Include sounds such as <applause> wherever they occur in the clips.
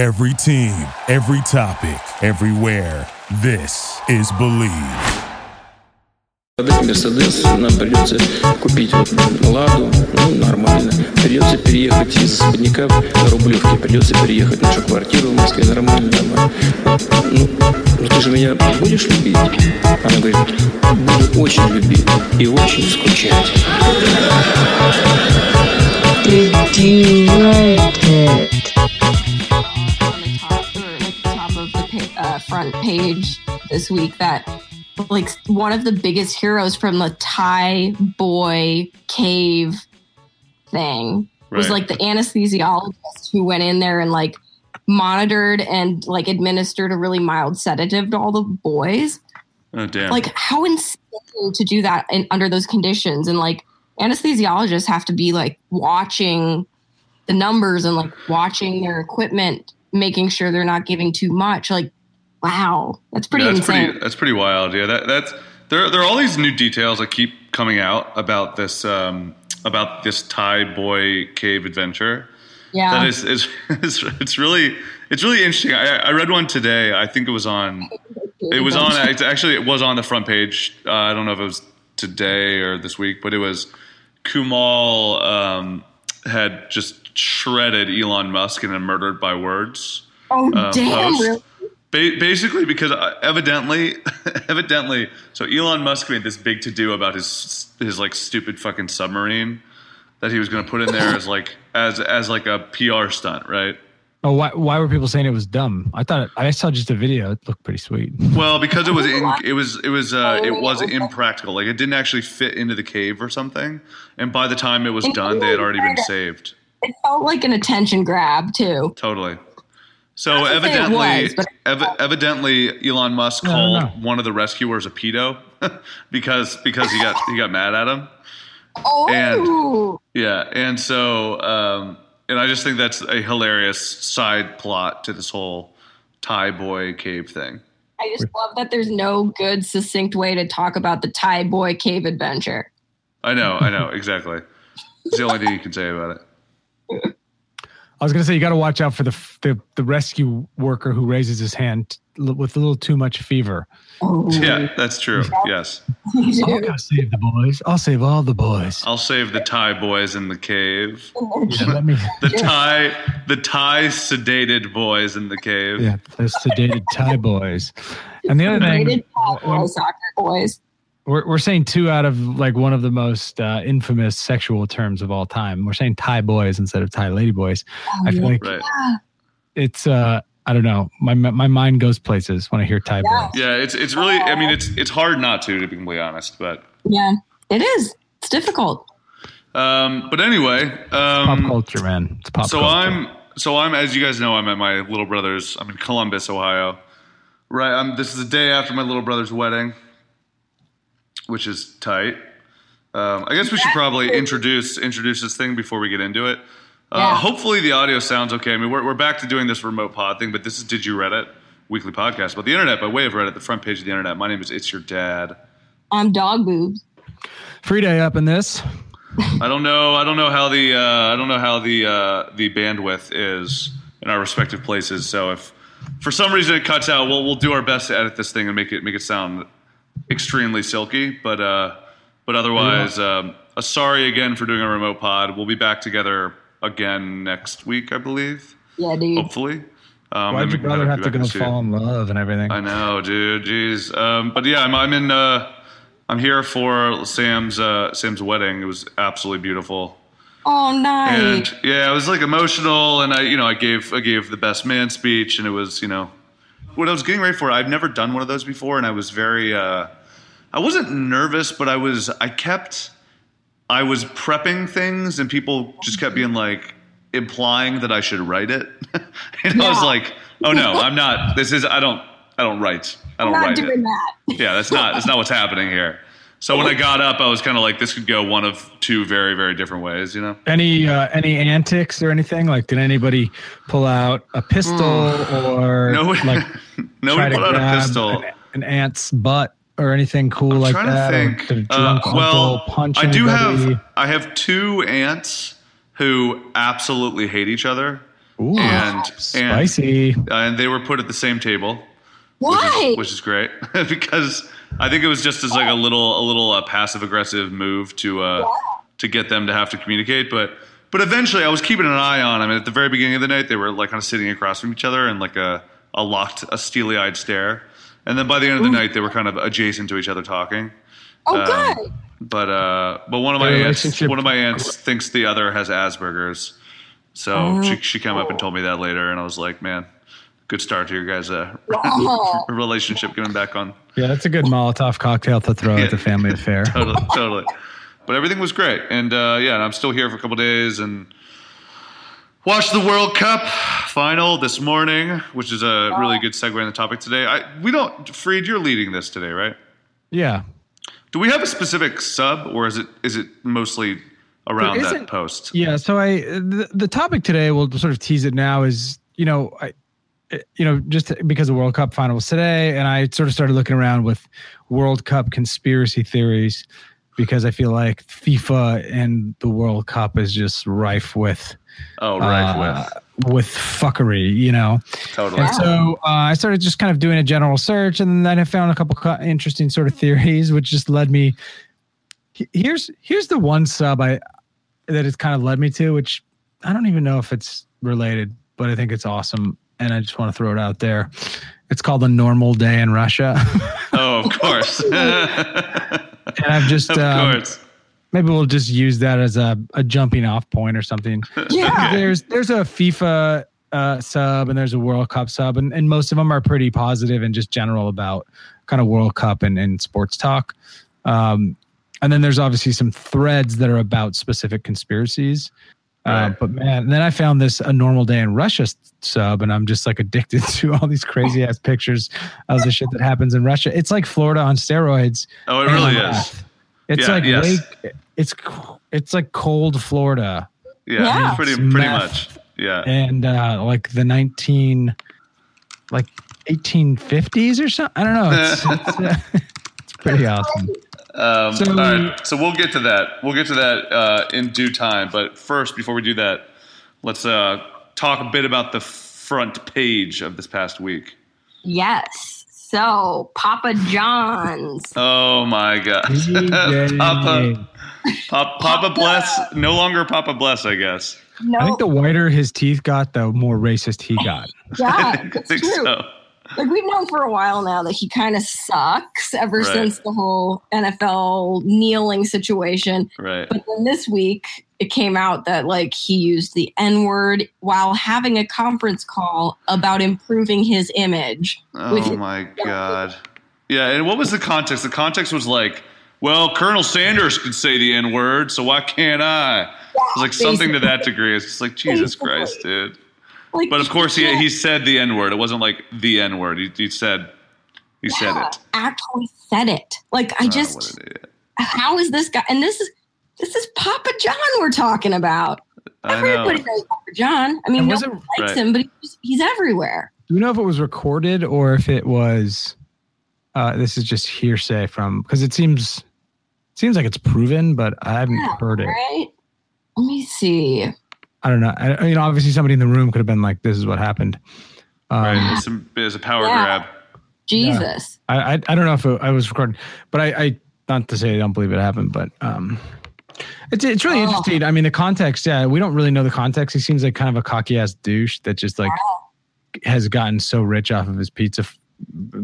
Every team, every topic, everywhere. This is Believe. Мерседес нам придется купить Ладу, ну нормально. Придется переехать из Спадника на Рублевке, придется переехать в нашу квартиру в Москве, нормально дома. Ну, ну ты же меня будешь любить? Она говорит, буду очень любить и очень скучать. Did you write it? Front page this week that like one of the biggest heroes from the Thai boy cave thing was like the anesthesiologist who went in there and like monitored and like administered a really mild sedative to all the boys. Oh damn. Like how insane to do that in, under those conditions and like anesthesiologists have to be like watching the numbers and like watching their equipment making sure they're not giving too much like wow that's pretty Yeah, that's insane pretty. That's pretty wild. Yeah, that, that's there. There are all these new details that keep coming out about this um, about this Thai boy cave adventure. yeah That is, <laughs> it's, is it's really it's really interesting. I, I read one today. I think it was on. <laughs> It was on. It's actually, it was on the front page. Uh, I don't know if it was today or this week, but it was Kumal um, had just shredded Elon Musk in a murdered by words oh uh, damn post. really? Ba- basically, because uh, evidently, <laughs> evidently, so Elon Musk made this big to do about his his like stupid fucking submarine that he was going to put in there as like as as like a PR stunt, right? Oh, why, why were people saying it was dumb? I thought it, I saw just a video. It looked pretty sweet. Well, because it was in, <laughs> it was it was uh, it Oh, was okay. impractical. Like it didn't actually fit into the cave or something. And by the time it was done, they had already been saved. it felt like an attention grab too Totally. So Not to say it evidently, was, but- ev- evidently, Elon Musk No, no, called no. one of the rescuers a pedo <laughs> because because he got he got mad at him. oh Yeah, and so um, and I just think that's a hilarious side plot to this whole Thai boy cave thing. i just love that there's no good succinct way to talk about the thai boy cave adventure I know, I know, exactly. It's the only thing you can say about it. I was gonna say you got to watch out for the, the the rescue worker who raises his hand l- with a little too much fever. oh Yeah, that's true. Yes. I'll do. save the boys. I'll save all the boys. I'll save the Thai boys in the cave. <laughs> Yeah, let me. The Thai the Thai sedated boys in the cave. Yeah, the sedated Thai boys. And the other thing, Rated Thai boy soccer boys we're we're saying two out of like one of the most uh, infamous sexual terms of all time. We're saying Thai boys instead of Thai lady boys. I feel like Right. it's uh I don't know. My my mind goes places when I hear Thai boys. Yeah, it's it's really I mean it's it's hard not to to be completely honest, but yeah it is it's difficult um but anyway, Pop um culture, man. It's pop so culture. I'm so I'm as you guys know I'm at my little brother's I'm in Columbus, Ohio. Right, I'm this is the day after my little brother's wedding, which is tight. Um, I guess we should probably introduce introduce this thing before we get into it. Uh, Yeah. Hopefully the audio sounds okay. I mean, we're, we're back to doing this remote pod thing, but this is Did You Reddit weekly podcast about the internet by way of Reddit, the front page of the internet. My name is It's Your Dad. i'm dog boobs free day up in this. I don't know. I don't know how the uh, I don't know how the uh, the bandwidth is in our respective places. So if for some reason it cuts out, we'll we'll do our best to edit this thing and make it make it sound extremely silky. But uh, but otherwise, um, uh, sorry again for doing a remote pod. We'll be back together again next week, I believe. yeah dude Hopefully. Um, Why'd and your brother have to go the fall in love and everything? I know, dude. Jeez. Um, but yeah, I'm, I'm in. Uh, I'm here for Sam's uh, Sam's wedding. It was absolutely beautiful. oh nice And yeah, it was like emotional, and I, you know, I gave I gave the best man speech, and it was, you know, what I was getting ready for. I've never done one of those before, and I was very, uh, I wasn't nervous, but I was, I kept, I was prepping things, and people just kept being like implying that I should write it, <laughs> and I was like, oh no, I'm not. This is I don't I don't write I i'm don't write doing it. that Yeah, that's not that's not what's happening here. So when I got up, I was kind of like, this could go one of two very very different ways, you know. Any uh, any antics or anything? Like, did anybody pull out a pistol or Hmm. No, like <laughs> try nobody to put out a grab pistol. An, an ant's butt or anything cool like trying that? to think. Uh, well, punch I do anybody? have I have two aunts who absolutely hate each other, Ooh, and spicy. and, and they were put at the same table. Why? which is great <laughs> because I think it was just as like a little a little uh, passive aggressive move to uh, to get them to have to communicate. But but eventually, I was keeping an eye on. them. mean, at the very beginning of the night, they were like kind of sitting across from each other in like a a locked, a steely eyed stare. And then by the end of the night, they were kind of adjacent to each other talking. oh, um, good. But uh, but one of my aunts, one of my aunts thinks the other has Asperger's. So Oh. she she came up and told me that later, and I was like, man, good start to your guys' uh, Oh. <laughs> relationship getting back on Yeah, that's a good Molotov cocktail to throw Yeah. at the family affair. <laughs> totally, totally. But everything was great, and uh, yeah, I'm still here for a couple days and watched the World Cup final this morning, which is a really ah. good segue in the topic today. I we don't, Freed, you're leading this today, right? Yeah. Do we have a specific sub, or is it is it mostly around There that isn't- post? Yeah. So I the, the topic today, we'll sort of tease it now, is you know I you know just because the World Cup final was today, and I sort of started looking around with World Cup conspiracy theories because I feel like FIFA and the World Cup is just rife with Oh, right. uh, with with fuckery, you know. totally. And so uh, I started just kind of doing a general search, and then I found a couple co- interesting sort of theories, which just led me. Here's here's the one sub I that it's kind of led me to, which I don't even know if it's related, but I think it's awesome, and I just want to throw it out there. It's called the normal day in Russia, oh, of course. <laughs> and I've just um, course. Maybe we'll just use that as a, a jumping off point or something. <laughs> Yeah. there's there's a FIFA uh, sub and there's a World Cup sub, and, and most of them are pretty positive and just general about kind of World Cup and, and sports talk. Um, and then there's obviously some threads that are about specific conspiracies. Uh, but man, and then I found this a normal day in Russia sub, and I'm just like addicted <laughs> to all these crazy ass pictures of the shit that happens in Russia. It's like Florida on steroids. Oh, it really is. meth. It's Yeah, like yes. wake, it's it's like cold Florida Yeah, Yeah. pretty It's pretty meth. much. Yeah. and uh like the 19 like 1850s or something i don't know it's <laughs> it's, uh, it's pretty awesome Um, So- all right, so we'll get to that. We'll get to that uh, in due time. But first, before we do that, let's uh, talk a bit about the front page of this past week. Yes. So, Papa John's. Oh my God, <laughs> Papa, Papa, Papa Bless, no longer Papa Bless, I guess. No, i think the whiter his teeth got the more racist he got yeah, <laughs> I think true. so. Like we've known for a while now that he kind of sucks ever Right. since the whole NFL kneeling situation. Right. But then this week, it came out that like he used the N word while having a conference call about improving his image. Oh his- my God. Yeah, and what was the context? The context was like, well, Colonel Sanders could say the N word, so why can't I? It was like something to that degree. It's just like Jesus Basically. Christ, dude. Like, But of course, he he said the N word. It wasn't like the N word. He, he said he said it. Actually said it. Like I Oh, just, what an idiot. how is this guy? And this is this is Papa John we're talking about. I Everybody know. knows Papa John. I mean, And no one it- likes Right. him, but he's, he's everywhere. do you know if it was recorded or if it was uh this is just hearsay from because it seems seems like it's proven but i haven't Yeah, heard it Right? Let me see. I don't know I, you know obviously somebody in the room could have been like this is what happened um, Right. It's a, it's a power Yeah. grab. Jesus. I, I I don't know if it, I was recording, but I, I not to say I don't believe it happened, but um, it's it's really Oh. interesting. I mean, the context. Yeah, we don't really know the context. He seems like kind of a cocky ass douche that just like has gotten so rich off of his pizza f-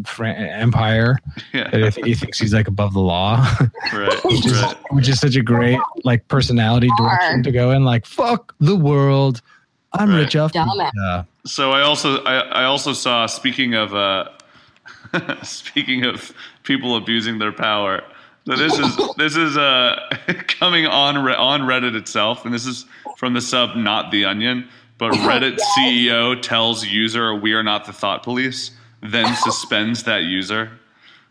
fr- empire that I Yeah. think he thinks he's like above the law, Right. <laughs> which is right. which is such a great like personality direction to go in. Like fuck the world, I'm Right. rich off Dumbass. pizza. So I also I, I also saw speaking of uh, <laughs> speaking of people abusing their power. So this is <laughs> this is uh, coming on Re- on Reddit itself, and this is from the sub not the Onion, but Reddit CEO tells user we are not the thought police, then suspends that user.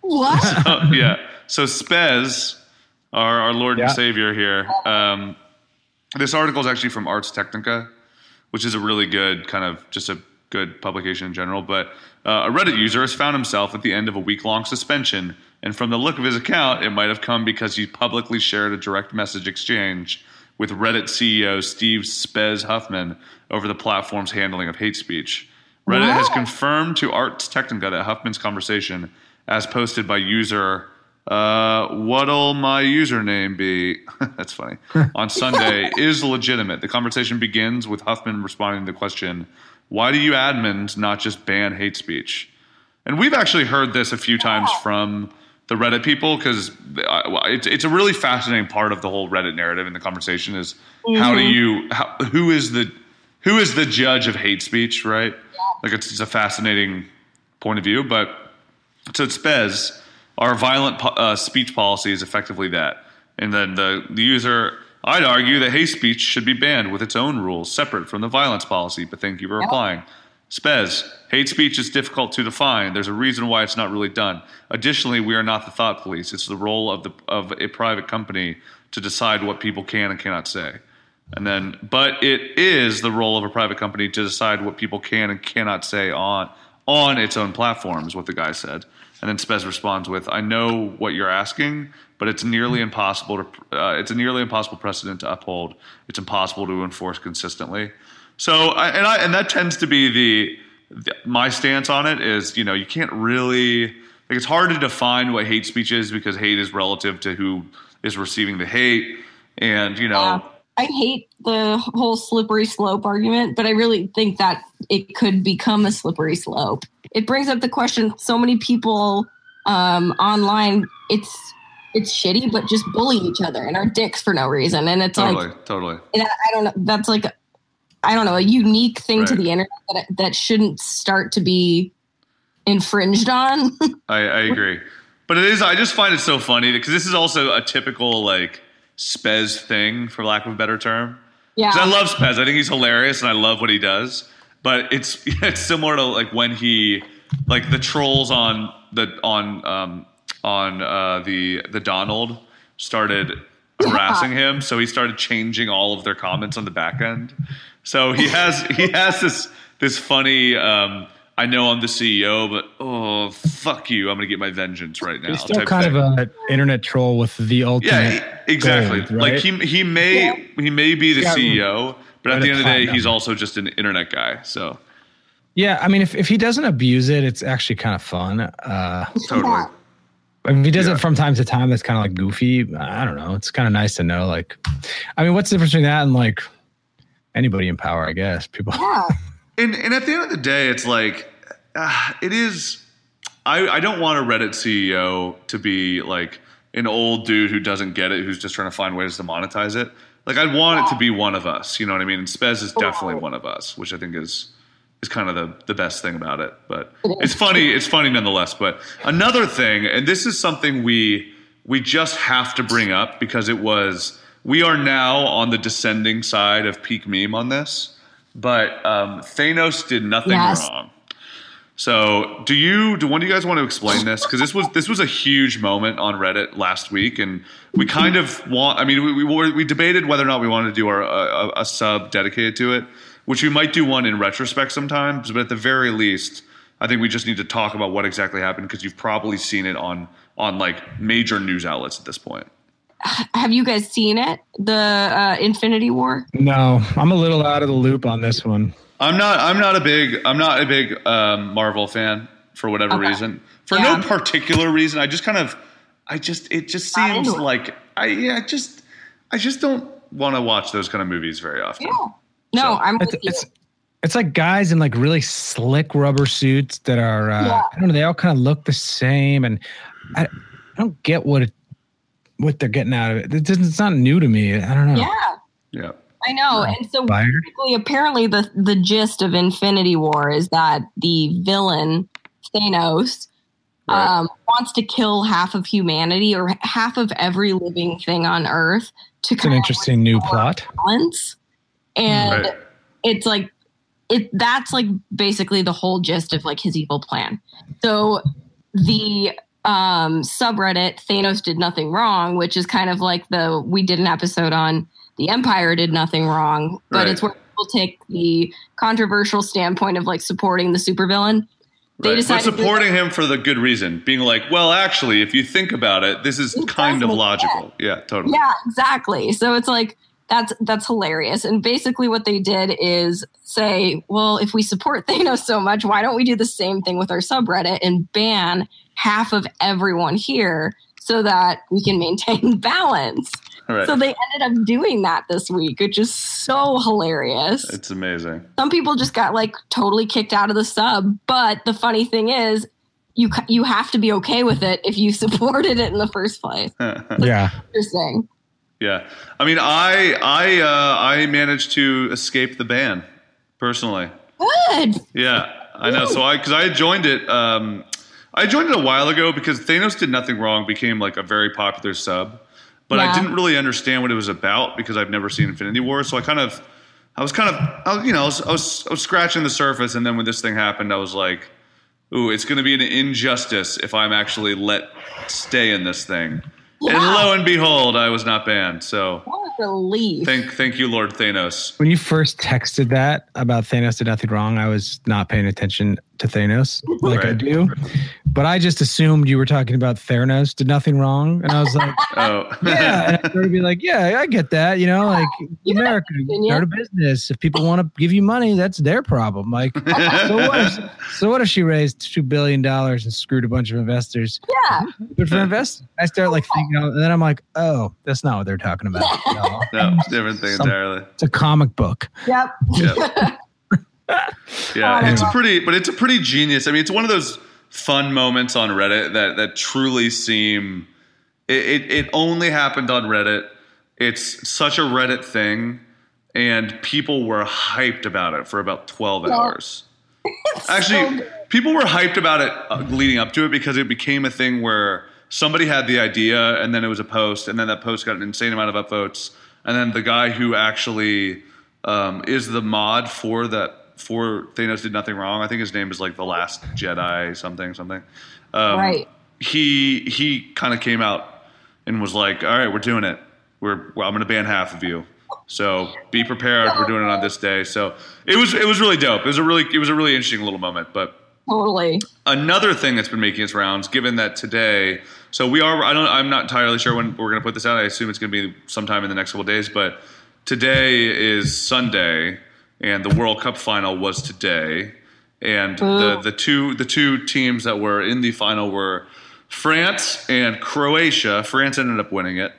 What? <laughs> Oh, yeah. So Spez, our, our Lord Yeah. and Savior here. Um, this article is actually from Ars Technica, which is a really good kind of just a good publication in general. But uh, a Reddit user has found himself at the end of a week long suspension, and from the look of his account, it might have come because he publicly shared a direct message exchange with Reddit CEO Steve Spez Huffman over the platform's handling of hate speech. Reddit has confirmed to Ars Technica that Huffman's conversation, as posted by user uh, what'll my username be? <laughs> That's funny. <laughs> On Sunday is legitimate. The conversation begins with Huffman responding to the question, "Why do you admins not just ban hate speech?" And we've actually heard this a few times from the Reddit people because it's it's a really fascinating part of the whole Reddit narrative and the conversation is how do you how, who is the who is the judge of hate speech, right? Like it's, it's a fascinating point of view, but so it Spez, our violent uh, speech policy is effectively that. And then the, the user, I'd argue that hate speech should be banned with its own rules, separate from the violence policy. But thank you for replying. Spez, hate speech is difficult to define. There's a reason why it's not really done. Additionally, we are not the thought police. It's the role of the of a private company to decide what people can and cannot say. And then, but it is the role of a private company to decide what people can and cannot say on on its own platform, is what the guy said. And then Spez responds with, "I know what you're asking, but it's nearly impossible to uh, it's a nearly impossible precedent to uphold. It's impossible to enforce consistently." So, I, and I and that tends to be the, the my stance on it is, you know, you can't really like it's hard to define what hate speech is because hate is relative to who is receiving the hate, and you know. Yeah. I hate the whole slippery slope argument, but I really think that it could become a slippery slope. It brings up the question so many people um, online, it's it's shitty, but just bully each other and are dicks for no reason. And it's Totally, like, totally. I I don't know, that's like, I don't know, a unique thing to the internet that, that shouldn't start to be infringed on. <laughs> I, I agree. But it is, I just find it so funny because this is also a typical like Spez thing, for lack of a better term. yeah. I love Spez. I think he's hilarious and I love what he does. But it's <laughs> it's similar to like when he like the trolls on the on um on uh the the Donald started harassing him, so he started changing all of their comments on the back end. So he <laughs> has he has this this funny um I know I'm the CEO, but oh fuck you! I'm gonna get my vengeance right now. He's still type kind thing. of an internet troll with the ultimate. Yeah, exactly. gold, Like he he may he may be the Yeah. CEO, but at the end of the day, he's also just an internet guy. So Yeah, I mean, if, if he doesn't abuse it, it's actually kind of fun. Uh, totally. if he does Yeah. it from time to time, that's kind of like goofy. I don't know. It's kind of nice to know. Like, I mean, what's the difference between that and like anybody in power? I guess people. yeah. <laughs> And and at the end of the day, it's like uh, it is. I I don't want a Reddit CEO to be like an old dude who doesn't get it, who's just trying to find ways to monetize it. Like I'd want it to be one of us. You know what I mean? And Spez is definitely one of us, which I think is is kind of the, the best thing about it. But it's funny. It's funny nonetheless. But another thing, and this is something we we just have to bring up because it was we are now on the descending side of peak meme on this. But um, Thanos did nothing Yes. wrong. So, do you do one of you guys want to explain this? Because this was this was a huge moment on Reddit last week, and we kind of want. I mean, we we, were, we debated whether or not we wanted to do our a, a sub dedicated to it, which we might do one in retrospect sometimes. But at the very least, I think we just need to talk about what exactly happened because you've probably seen it on on like major news outlets at this point. Have you guys seen it? The uh, Infinity War? No, I'm a little out of the loop on this one. I'm not. I'm not a big. I'm not a big um, Marvel fan for whatever Okay. reason. For Yeah. no particular reason. I just kind of. I just. It just seems into it. like. I yeah. I Just. I just don't want to watch those kind of movies very often. Yeah. No, So, I'm with It's, you. it's it's like guys in like really slick rubber suits that are uh, Yeah. I don't know. They all kind of look the same, and I, I don't get what it, what they're getting out of it. It doesn't. It's not new to me. I don't know. yeah, Yeah. I know. And so basically, apparently the the gist of Infinity War is that the villain Thanos Right. um, wants to kill half of humanity or half of every living thing on Earth to It's an kind interesting new plot. balance. And Right. it's like it that's like basically the whole gist of like his evil plan. So the um subreddit Thanos did nothing wrong, which is kind of like the we did an episode on the Empire did nothing wrong, but Right. it's where people take the controversial standpoint of like supporting the supervillain. They Right. To- supporting him for the good reason, being like, well, actually, if you think about it, this is It kind of logical. Yeah, totally. Yeah, exactly. So it's like That's that's hilarious. And basically what they did is say, well, if we support <laughs> Thanos so much, why don't we do the same thing with our subreddit and ban half of everyone here so that we can maintain <laughs> balance? Right. So they ended up doing that this week, which is so hilarious. it's amazing. Some people just got like totally kicked out of the sub, but the funny thing is you you have to be okay with it if you <laughs> supported it in the first place. <laughs> Yeah. Interesting. Yeah, I mean, I I uh, I managed to escape the ban personally. Good. Yeah, I know. So I because I joined it. Um, I joined it a while ago because Thanos did nothing wrong became like a very popular sub, but I didn't really understand what it was about because I've never seen Infinity War. So I kind of, I was kind of, I was, you know, I was, I was I was scratching the surface, and then when this thing happened, I was like, "Ooh, it's going to be an injustice if I'm actually let stay in this thing." And lo and behold, I was not banned. So What a relief. thank thank you, Lord Thanos. When you first texted that about Thanos did nothing wrong, I was not paying attention to Thanos like I do. But I just assumed you were talking about Theranos did nothing wrong. And I was like, <laughs> Oh, yeah. And I started to be like, yeah, I get that. You know, like You got America, start a business. If people want to give you money, that's their problem. Like, so what if, <laughs> so what if she raised $2 billion and screwed a bunch of investors? Yeah. But for investors, I start like thinking, and then I'm like, oh, that's not what they're talking about. <laughs> No. no, it's a different thing Some- entirely. It's a comic book. Yep. Yeah. <laughs> yeah, Oh, it's a pretty, but it's a pretty genius. I mean, it's one of those fun moments on Reddit that that truly seem. It, it, it only happened on Reddit. It's such a Reddit thing, and people were hyped about it for about twelve Yeah. hours. <laughs> Actually, people were hyped about it uh, leading up to it because it became a thing where somebody had the idea and then it was a post and then that post got an insane amount of upvotes and then the guy who actually um, is the mod for that for Thanos did nothing wrong. I think his name is like the Last Jedi something something. Um, Right. He he kind of came out and was like, "All right, we're doing it. We're well, I'm going to ban half of you." So be prepared. We're doing it on this day. So it was it was really dope. It was a really it was a really interesting little moment. But Totally. another thing that's been making its rounds, given that today, so we are I don't I'm not entirely sure when we're going to put this out. I assume it's going to be sometime in the next couple of days. But today is Sunday, and the World Cup final was today, and the the two the two teams that were in the final were France and Croatia. France ended up winning it.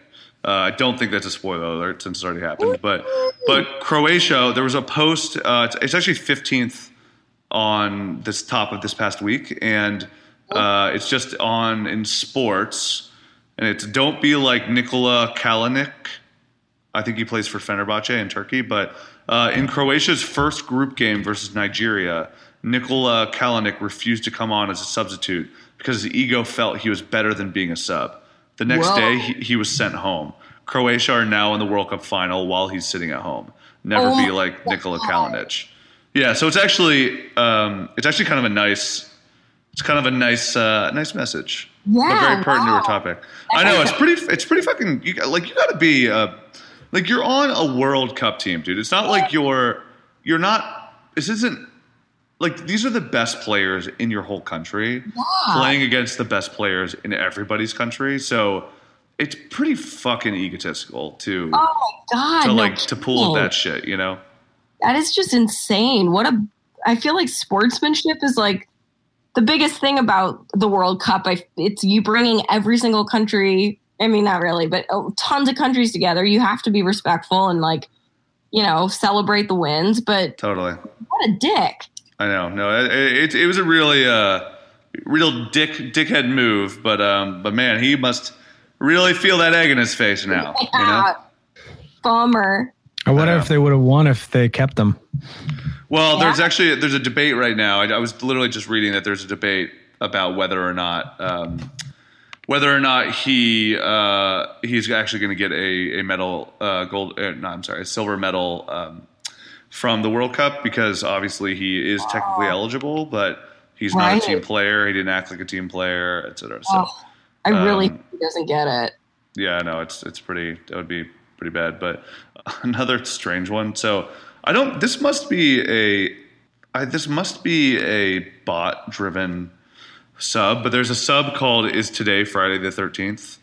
Uh, I don't think that's a spoiler alert since it's already happened, but but Croatia. There was a post. Uh, it's, it's actually 15th on this top of this past week, and uh, it's just on in sports, and it's don't be like Nikola Kalinic. I think he plays for Fenerbahce in Turkey, but uh, in Croatia's first group game versus Nigeria, Nikola Kalinic refused to come on as a substitute because his ego felt he was better than being a sub. The next Whoa. day, he, he was sent home. Croatia are now in the World Cup final while he's sitting at home. Never Oh be like Nikola Kalinic. Yeah, so it's actually um, it's actually kind of a nice it's kind of a nice uh, nice message, but very pertinent to our topic. I know it's pretty it's pretty fucking you, got- like you got to be uh, like you're on a World Cup team, dude. It's not like you're you're not. This isn't like these are the best players in your whole country playing against the best players in everybody's country. So it's pretty fucking egotistical to Oh god. to no like to pull kidding. that shit, you know. That is just insane. What a I feel like sportsmanship is like the biggest thing about the World Cup. I it's you bringing every single country. I mean, not really, but oh, tons of countries together. You have to be respectful and like, you know, celebrate the wins. But Totally. what a dick! I know. No, it, it, it was a really uh, real dick dickhead move, but um, but man, he must really feel that egg in his face now. You <laughs> know? Bummer. I wonder know. if they would have won if they kept them. Well, there's actually there's a debate right now. I, I was literally just reading that there's a debate about whether or not um, whether or not he uh, he's actually going to get a a medal uh, gold. Uh, no, I'm sorry, a silver medal um, from the World Cup because obviously he is technically eligible, but he's not a team player. He didn't act like a team player, etc. So. Oh, I really Um, he doesn't get it. Yeah, no, it's it's pretty. That would be pretty bad. But <laughs> another strange one. So I don't. This must be a. I, this must be a bot driven sub. But there's a sub called "Is Today Friday the 13th?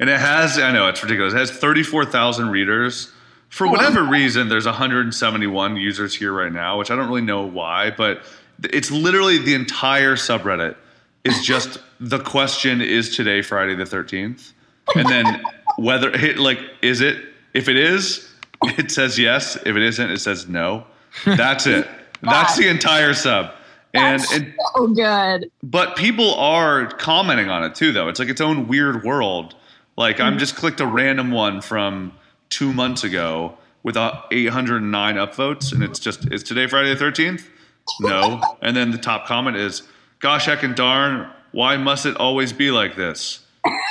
and it has I know it's ridiculous. It has thirty four thousand readers. For whatever reason, there's 171 users here right now, which I don't really know why, but it's literally the entire subreddit is just the question is today Friday the 13th, and then whether <laughs> it like is it if it is it says yes if it isn't it says no. That's it. That's the entire sub. And, That's and so good. but people are commenting on it too, though. It's like its own weird world. Like I'm just clicked a random one from two months ago with uh, 809 upvotes, and it's just is today Friday the 13th? No. <laughs> and then the top comment is, "Gosh heck and darn, why must it always be like this?"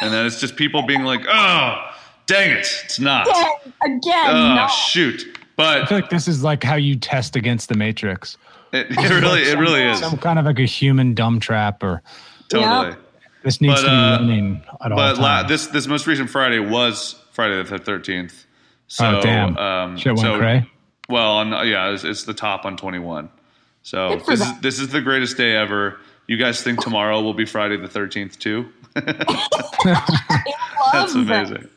And then it's just people being like, "Oh, dang it, it's not. Again, again. Oh no. shoot." I But feel like this is like how you test against the Matrix. It, <laughs> it really, it really is Some kind of like a human dumb trap, or totally. this needs But, to be uh, running at all But la- this this most recent Friday was Friday the thirteenth. So oh damn! um, Shit went so cray. well, on, yeah, it's, it's the top on twenty one. So this is this is the greatest day ever. You guys think tomorrow will be Friday the thirteenth too? <laughs> <laughs> That's amazing.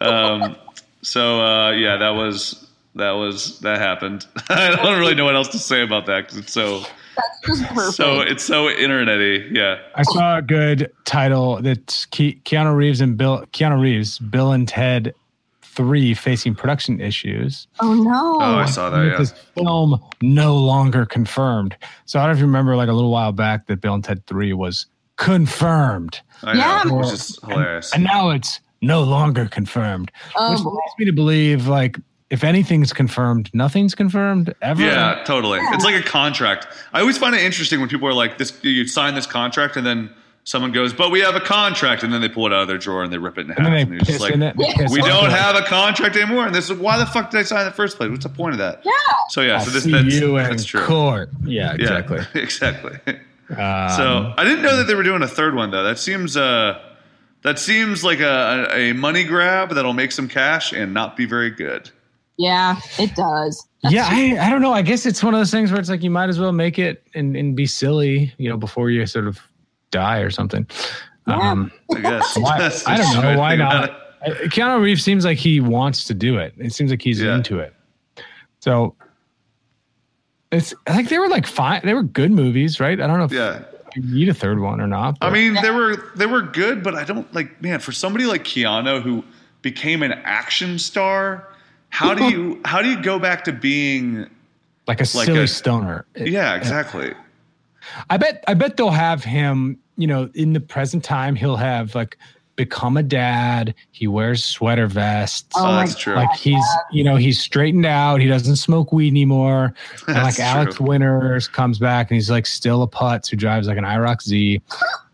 Um, so uh, yeah, that was that was that happened. <laughs> I don't really know what else to say about that because it's so That's just perfect. so it's so internety. Yeah, I saw a good title that's Ke- Keanu Reeves and Bill Keanu Reeves, Bill and Ted Three facing production issues. oh no. oh, I saw that. Yeah, This film no longer confirmed. So I don't know if you remember, like a little while back, that Bill and Ted Three was confirmed, I know, Yeah. which is hilarious. and now it's no longer confirmed, Oh, which boy. leads me to believe, like, if anything's confirmed, nothing's confirmed ever. Yeah, totally. It's like a contract. I always find it interesting when people are like, "This, you sign this contract," and then someone goes, "But we have a contract," and then they pull it out of their drawer and they rip it in half. And then they and you're just piss like, in it. "We don't have a contract anymore." And this is why the fuck did I sign in the first place? What's the point of that? Yeah. So yeah, I'll so this see that's, you in true. court. Yeah, Yeah, exactly. <laughs> exactly. Um, so I didn't know that they were doing a third one though. That seems uh, that seems like a, a, a money grab that'll make some cash and not be very good. Yeah, it does. yeah, I, I don't know. I guess it's one of those things where it's like you might as well make it and, and be silly, you know, before you sort of die or something. Yeah. Um, I guess. why, <laughs> That's I don't know. Why not? it. Uh, Keanu Reeves seems like he wants to do it. It seems like he's Yeah. into it. So it's like they were like fine. They were good movies, right? I don't know if Yeah. you need a third one or not. I mean, they were they were good, but I don't like man for somebody like Keanu who became an action star. How do you how do you go back to being? like a like silly a- stoner. Yeah, exactly. I bet I bet they'll have him, you know, in the present time he'll have like become a dad. He wears sweater vests. Oh, Oh, my that's true. Like he's, you know, he's straightened out. He doesn't smoke weed anymore. And like That's Alex true. Winters comes back and he's like still a putz who drives like an IROC Z.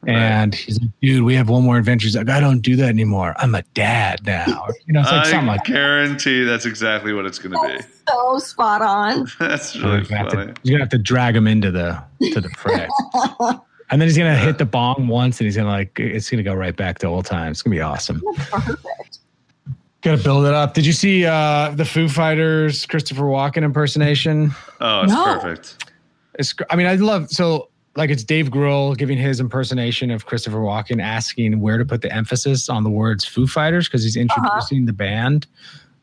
And he's like, dude, we have one more adventure. He's like, I don't do that anymore. I'm a dad now. You know, it's like I something like that. guarantee that's exactly what it's going to be. So spot on. <laughs> That's You're really gonna, funny. to, you're gonna have to drag him into the to the fray. <laughs> and then he's gonna hit the bong once and he's gonna like it's gonna go right back to old times. It's gonna be awesome. Perfect. Gotta build it up. Did you see uh the Foo Fighters Christopher Walken impersonation? Oh, it's No. perfect. It's I mean I love so like it's Dave Grohl giving his impersonation of Christopher Walken, asking where to put the emphasis on the words Foo Fighters because he's introducing the band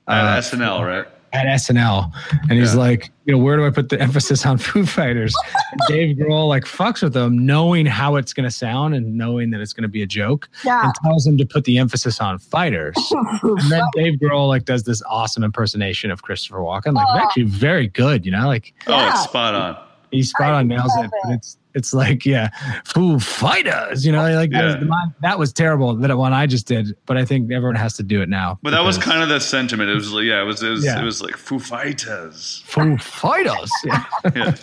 At Uh, SNL, right? at SNL, and he's Yeah. like, you know, where do I put the <laughs> emphasis on Foo Fighters? And Dave Grohl like fucks with them, knowing how it's going to sound and knowing that it's going to be a joke, Yeah. and tells him to put the emphasis on fighters. <laughs> and then Dave Grohl like does this awesome impersonation of Christopher Walken, like Oh. actually very good, you know, like Oh, Yeah. it's spot on. he spot on nails it. it. But it's it's like yeah, Foo Fighters, you know, like that, was that was terrible that one I just did, but I think everyone has to do it now. But that was kind of the sentiment. It was like, yeah, it was it was, Yeah. it was like Foo Fighters. Foo Fighters. Yeah. <laughs> Yeah.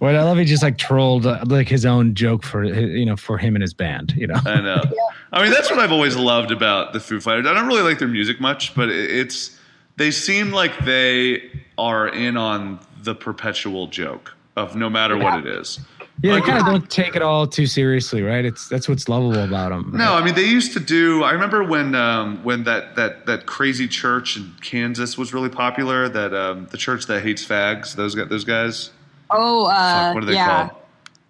Well, I love he just like trolled uh, like his own joke for you know for him and his band. You know, I know. I mean, that's what I've always loved about the Foo Fighters. I don't really like their music much, but it's they seem like they are in on the perpetual joke of no matter what it is. Yeah, they kind of don't take it all too seriously, right? It's that's what's lovable about them. No, I mean they used to do. I remember when um, when that, that that crazy church in Kansas was really popular. That um, the church that hates fags. Those guys. Those guys. Oh, uh, Fuck, what are they yeah. called?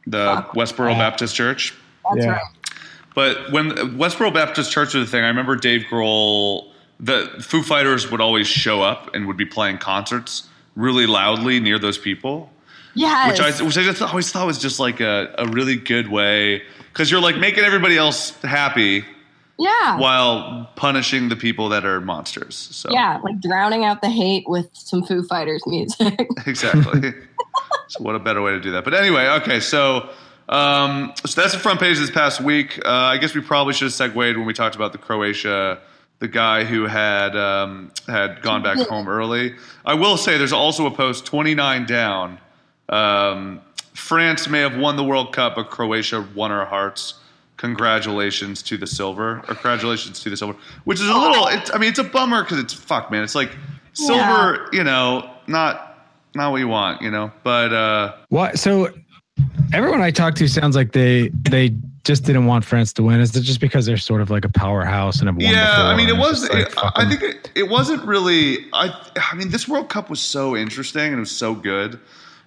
The Fuck. Westboro Baptist Church. That's Yeah. right. But when Westboro Baptist Church was a thing, I remember Dave Grohl. The Foo Fighters would always show up and would be playing concerts really loudly near those people, Yes. which I which I just always thought was just like a, a really good way because you're like making everybody else happy yeah. while punishing the people that are monsters. So Yeah, like drowning out the hate with some Foo Fighters music. <laughs> exactly. so what a better way to do that? But anyway, okay, so um, so that's the front page this past week. Uh, I guess we probably should have segued when we talked about the Croatia, the guy who had um, had gone back home early. I will say there's also a post 29 down. Um, France may have won the World Cup, but Croatia won our hearts. Congratulations to the silver, or congratulations to the silver, which is a little. It's, I mean, it's a bummer because it's fuck, man. It's like silver, you know, not not what you want, you know. But uh, What? So everyone I talk to sounds like they they just didn't want France to win. Is it just because they're sort of like a powerhouse and have won yeah, I mean, it was. just like, it- fuck I 'em? think it, it wasn't really. I I mean, this World Cup was so interesting and it was so good,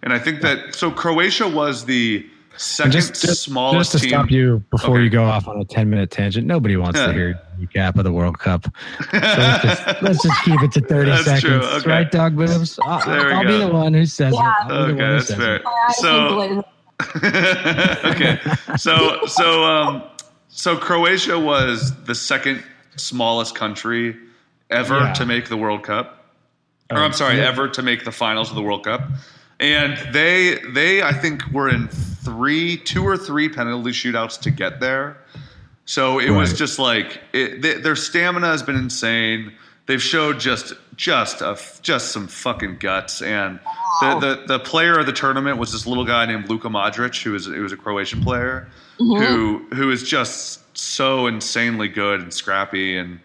and I think that so Croatia was the second just, just, smallest just to team. stop you before Okay. you go off on a 10 minute tangent, nobody wants Yeah. to hear your recap of the World Cup. <laughs> So let's, just, let's just keep it to 30 That's seconds. true, okay. Right, Dog Boobs? I'll, There I'll be the one who says Yeah. it. I'll Okay, who that's says fair. it. So <laughs> okay, so so um, so Croatia was the second smallest country ever Yeah. to make the World Cup, or I'm sorry, yeah. ever to make the finals of the World Cup, and they they I think were in three, two or three penalty shootouts to get there. So it was just like it, th their stamina has been insane. They've showed just just a just some fucking guts, and the, the the player of the tournament was this little guy named Luka Modric, who was who was a Croatian player, mm-hmm. who who is just so insanely good and scrappy. And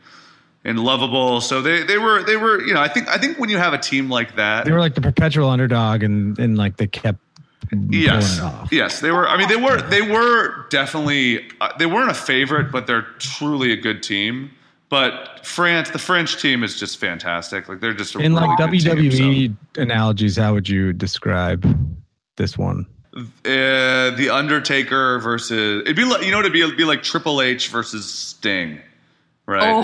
and lovable. So they they were they were you know I think I think when you have a team like that, They were like the perpetual underdog, and, and like they kept Yes, yes, they were. I mean, they were. They were definitely. Uh, they weren't a favorite, but they're truly a good team. But France, the French team is just fantastic. Like they're just a In really like WWE team, analogies, how would you describe this one? uh, the Undertaker versus it'd be like you know it'd be, it'd be like Triple H versus Sting, right? Oh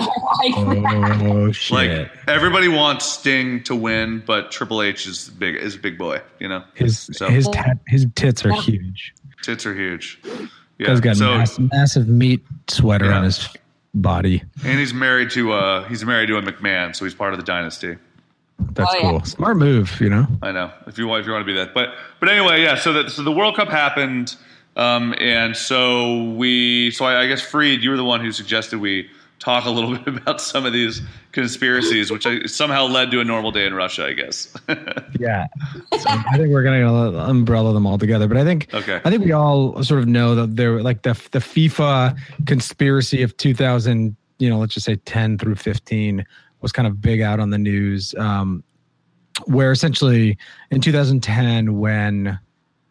my <laughs> Oh shit! Like everybody wants Sting to win, but Triple H is big is a big boy. You know, his So- his tat, his tits are huge. tits are huge. Yeah. he's got so, a mass, massive meat sweater Yeah. on his body. and he's married to uh he's married to a McMahon, so he's part of the dynasty. That's Oh, yeah. cool. Smart move, you know. I know if you want if you want to be that, but but anyway, yeah. So that so the World Cup happened, um, and so we so I, I guess Freed, you were the one who suggested we talk a little <laughs> bit about some of these conspiracies, which I, somehow led to a normal day in Russia, I guess. <laughs> Yeah. So I think we're gonna umbrella them all together, but I think Okay. I think we all sort of know that there like the the FIFA conspiracy of 2000, you know, let's just say 10 through 15 was kind of big out on the news. Um, where essentially in 2010, when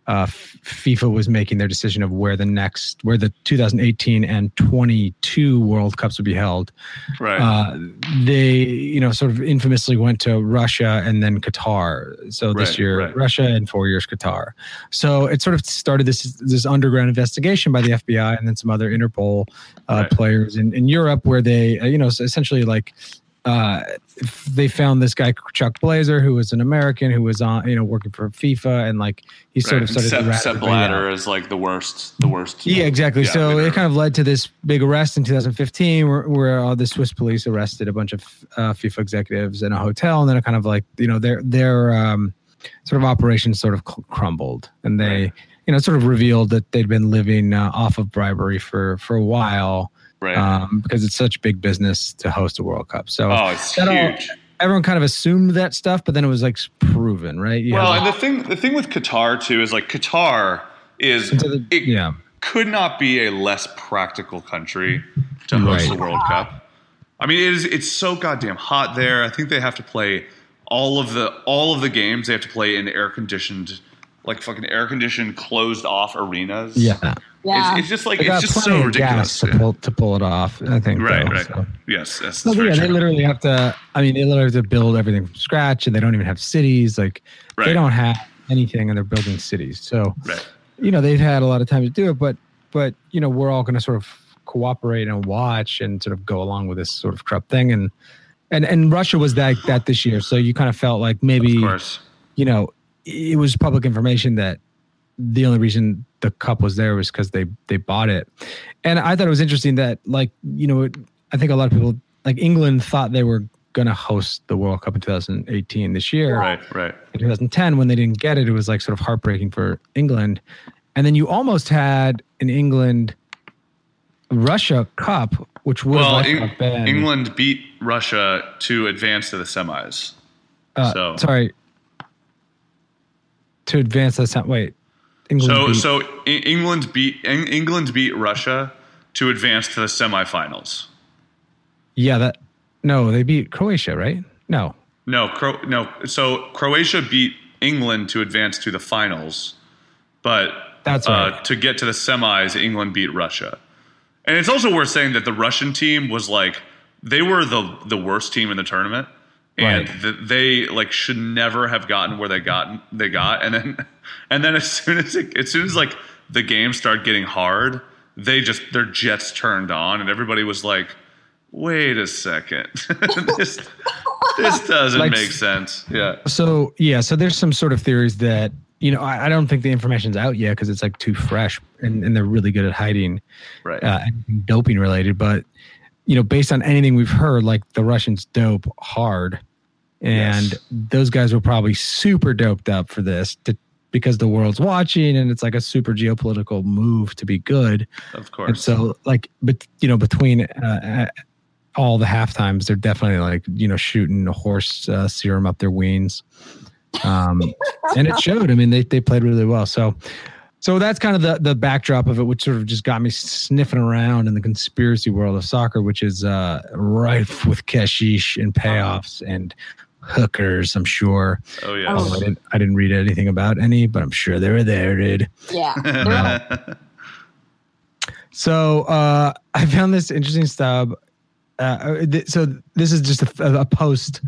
uh, FIFA was making their decision of where the next, where the 2018 and 22 World Cups would be held, right. uh, they you know sort of infamously went to Russia and then Qatar. So this Right, year right. Russia and four years Qatar. So it sort of started this this underground investigation by the FBI and then some other Interpol uh, Right. players in, in Europe where they uh, you know essentially like. Uh, they found this guy Chuck Blazer, who was an American, who was on, you know, working for FIFA, and like he sort of started. Sepp, Sepp. Blatter is like the worst. The worst. Yeah, exactly. Yeah, so it kind of led to this big arrest in 2015, where, where uh, the Swiss police arrested a bunch of uh, FIFA executives in a hotel, and then it kind of like you know their their um, sort of operations sort of crumbled, and they Right. you know sort of revealed that they'd been living uh, off of bribery for for a while right. um, because it's such big business to host a World Cup. So oh, it's that all- everyone kind of assumed that stuff, but then it was like proven, right? You well, and the thing the thing with Qatar too is like Qatar is the, it yeah. could not be a less practical country to host Right. the World Cup. I mean, it is it's so goddamn hot there. I think they have to play all of the all of the games. They have to play in air conditioned, like fucking air conditioned, closed off arenas. Yeah, Yeah. It's, it's just like they it's just so gas ridiculous. to pull to pull it off. I think. Right, though, right. so. Yes, yes. No, That's but yeah, they literally have to. I mean, they literally have to build everything from scratch, and they don't even have cities. Like Right. they don't have anything, and they're building cities. So Right. you know they've had a lot of time to do it, but but you know we're all going to sort of cooperate and watch and sort of go along with this sort of corrupt thing. And and and Russia was that that this year, so you kind of felt like maybe Of course. you know it was public information that the only reason the cup was there was because they they bought it. And I thought it was interesting that like you know I think a lot of people like England thought they were going to host the World Cup in 2018 this year Right, right. in 2010 when they didn't get it it was like sort of heartbreaking for england and then you almost had an england russia cup which would Well, Eng- England beat Russia to advance to the semis. uh, so- sorry to advance that sound wait england So, beat- so England beat England beat Russia to advance to the semifinals. yeah that no they beat croatia right no No, Cro- no. So Croatia beat England to advance to the finals, but That's uh, right. to get to the semis, England beat Russia. And it's also worth saying that the Russian team was like they were the the worst team in the tournament, and Right. th- they like should never have gotten where they got they got, and then <laughs> and then as soon as it, as soon as like the game start getting hard, they just their jets turned on, and everybody was like, "Wait a second, <laughs> this this doesn't Like- make sense." Yeah. So yeah, so there's some sort of theories that you know I, I don't think the information's out yet because it's like too fresh and, and they're really good at hiding Right. uh, doping related. But you know, based on anything we've heard, like the Russians dope hard, and Yes. those guys were probably super doped up for this to, because the world's watching, and it's like a super geopolitical move to be good. of And course. so, like, but you know, between uh, uh, all the half times, they're definitely like you know shooting a horse uh, serum up their wings, um, and it showed. I mean, they they played really well. So, so that's kind of the the backdrop of it, which sort of just got me sniffing around in the conspiracy world of soccer, which is uh, rife with cashish and payoffs and hookers. I'm sure. oh yeah. yes. I didn't, I didn't read anything about any, but I'm sure they were there, dude. Yeah. <laughs> They're So uh, I found this interesting stub. Uh, th- so this is just a, a post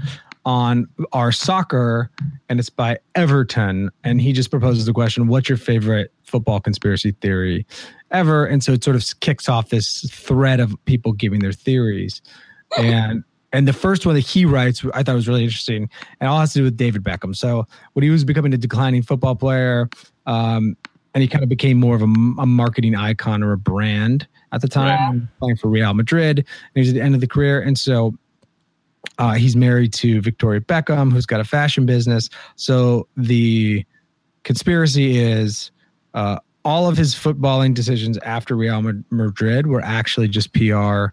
on our soccer, and it's by Everton, and he just proposes the question: "What's your favorite football conspiracy theory ever?" And so it sort of kicks off this thread of people giving their theories, and and the first one that he writes, I thought was really interesting, and all has to do with David Beckham. So when he was becoming a declining football player, um, and he kind of became more of a, a marketing icon or a brand at the time, playing for Real Madrid. And he was at the end of the career, and so uh, he's married to Victoria Beckham, who's got a fashion business. So the conspiracy is uh, all of his footballing decisions after Real Madrid were actually just PR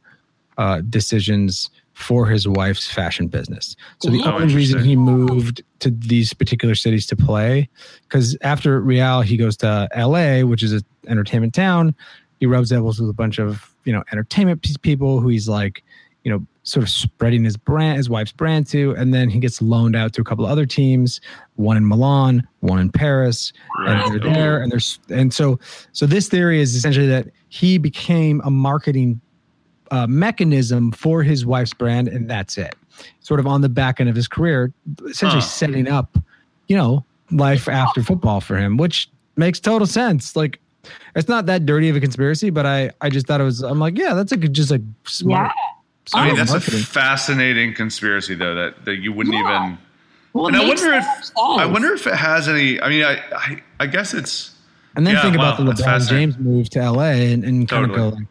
uh, decisions for his wife's fashion business. So the Oh, only reason he moved to these particular cities to play, because after Real, he goes to LA, which is an entertainment town. He rubs elbows with a bunch of you know entertainment people who he's like, you know, sort of spreading his brand, his wife's brand to, and then he gets loaned out to a couple of other teams, one in Milan, one in Paris, and they're there, and there's and so so this theory is essentially that he became a marketing uh, mechanism for his wife's brand, and that's it. Sort of on the back end of his career, essentially Huh. setting up, you know, life after football for him, which makes total sense. Like, it's not that dirty of a conspiracy, but I I just thought it was. I'm like, yeah, that's a good, just a smart. Yeah. I mean, that's marketing. a fascinating conspiracy, though, that, that you wouldn't Yeah. even. Well, And I wonder if so much I wonder if it has any. I mean, I I, I guess it's and then yeah, think about wow, the LeBron. James move to LA and, and kind of Totally. go like,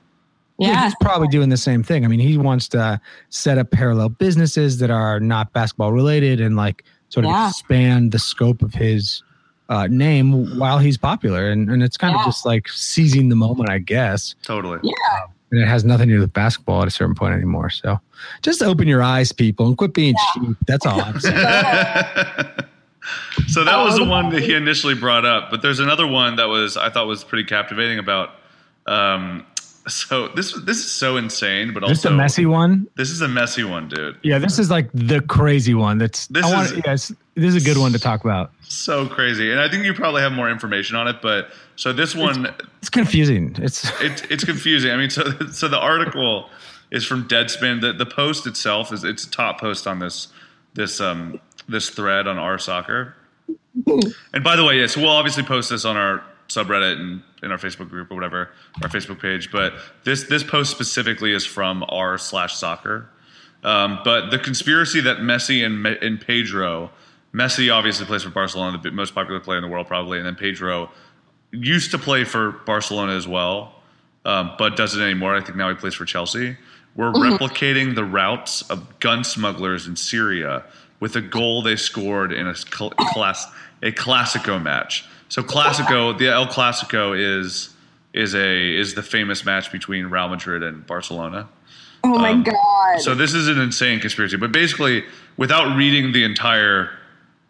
Yeah, Yeah. he's probably doing the same thing. I mean, he wants to set up parallel businesses that are not basketball related and like sort of Yeah. expand the scope of his uh, name while he's popular. And, and it's kind of just like seizing the moment, I guess. totally. And it has nothing to do with basketball at a certain point anymore. So just open your eyes, people, and quit being cheap. That's all I'm saying. <laughs> <laughs> so that was the one that he initially brought up, but there's another one that was I thought was pretty captivating about. Um, so this this is so insane, but Just also a messy one. This is a messy one, dude. Yeah, this is like the crazy one. That's This I want. is- yes, this is a good one to talk about. So crazy, and I think you probably have more information on it. But so this one, It's confusing. It's <laughs> it, it's confusing. I mean, so so the article is from Deadspin. The the post itself is it's a top post on this this um this thread on our soccer. And by the way, yes, we'll obviously post this on our subreddit and in our Facebook group or whatever, our Facebook page. But this this post specifically is from r slash soccer. Um, but the conspiracy that Messi and and Pedro, Messi obviously plays for Barcelona, the most popular player in the world probably, and then Pedro used to play for Barcelona as well, um, but doesn't anymore. I think now he plays for Chelsea. We're replicating the routes of gun smugglers in Syria with a goal they scored in a cl- class a Clasico match. So Clasico, the El Clasico is is a is the famous match between Real Madrid and Barcelona. Oh my god. Um, So this is an insane conspiracy, but basically, without reading the entire,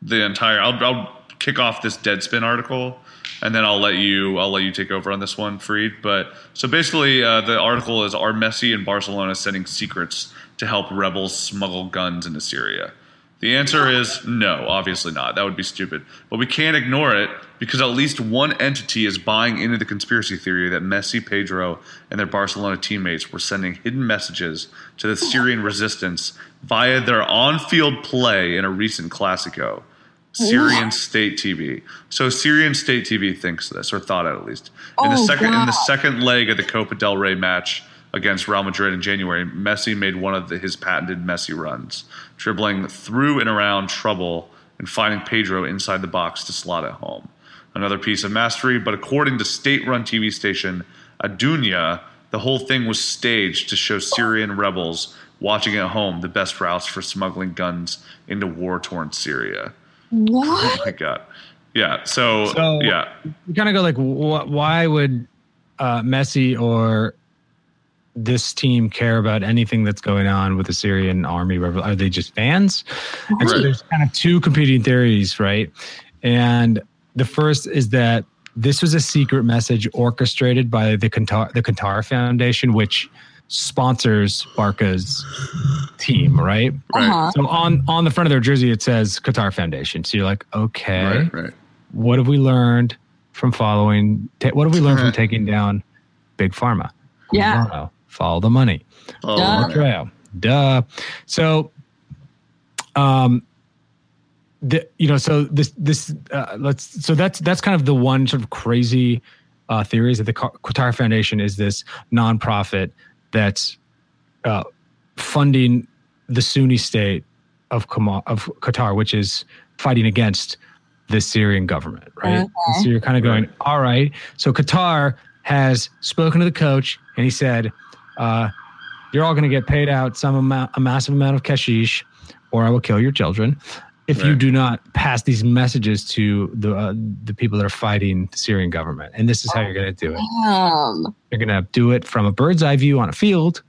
the entire, I'll, I'll kick off this Deadspin article, and then I'll let you, I'll let you take over on this one, Freed. But so basically, uh, the article is: Are Messi and Barcelona sending secrets to help rebels smuggle guns into Syria? The answer is no, obviously not. That would be stupid. But we can't ignore it because at least one entity is buying into the conspiracy theory that Messi, Pedro, and their Barcelona teammates were sending hidden messages to the Syrian resistance via their on field play in a recent Clasico. Syrian state TV. So Syrian state TV thinks this, or thought it at least. In the Oh, second in the second leg of the Copa del Rey match against Real Madrid in January, Messi made one of the, his patented Messi runs, dribbling through and around trouble and finding Pedro inside the box to slot it home. Another piece of mastery, but according to state-run TV station Adunya, the whole thing was staged to show Syrian rebels watching at home the best routes for smuggling guns into war-torn Syria. what? Oh my god. Yeah. So, So- yeah. You kind of go like, wh- why would uh, Messi or this team care about anything that's going on with the Syrian army? Rebel- Are they just fans? And so there's kind of two competing theories, right? And the first is that this was a secret message orchestrated by the Qatar, the Qatar Foundation, which sponsors Barca's team, right? Right. Uh-huh. So on on the front of their jersey it says Qatar Foundation. So you're like, okay, Right. Right. what have we learned from following? Ta- what have we learned from <laughs> taking down Big Pharma? Yeah. Follow, follow the money. Oh, Duh. right. Trail. Duh. So, um, the you know, so this this uh, let's so that's that's kind of the one sort of crazy uh, theory is that the Qatar Foundation is this nonprofit that's uh, funding the Sunni state of Kama- of Qatar, which is fighting against the Syrian government, right? And so you're kind of going, all right. So Qatar has spoken to the coach, and he said, uh, "You're all going to get paid out some amount, a massive amount of cashish, or I will kill your children." If you do not pass these messages to the uh, the people that are fighting the Syrian government, and this is how you're going to do it. Um, You're going to do it from a bird's eye view on a field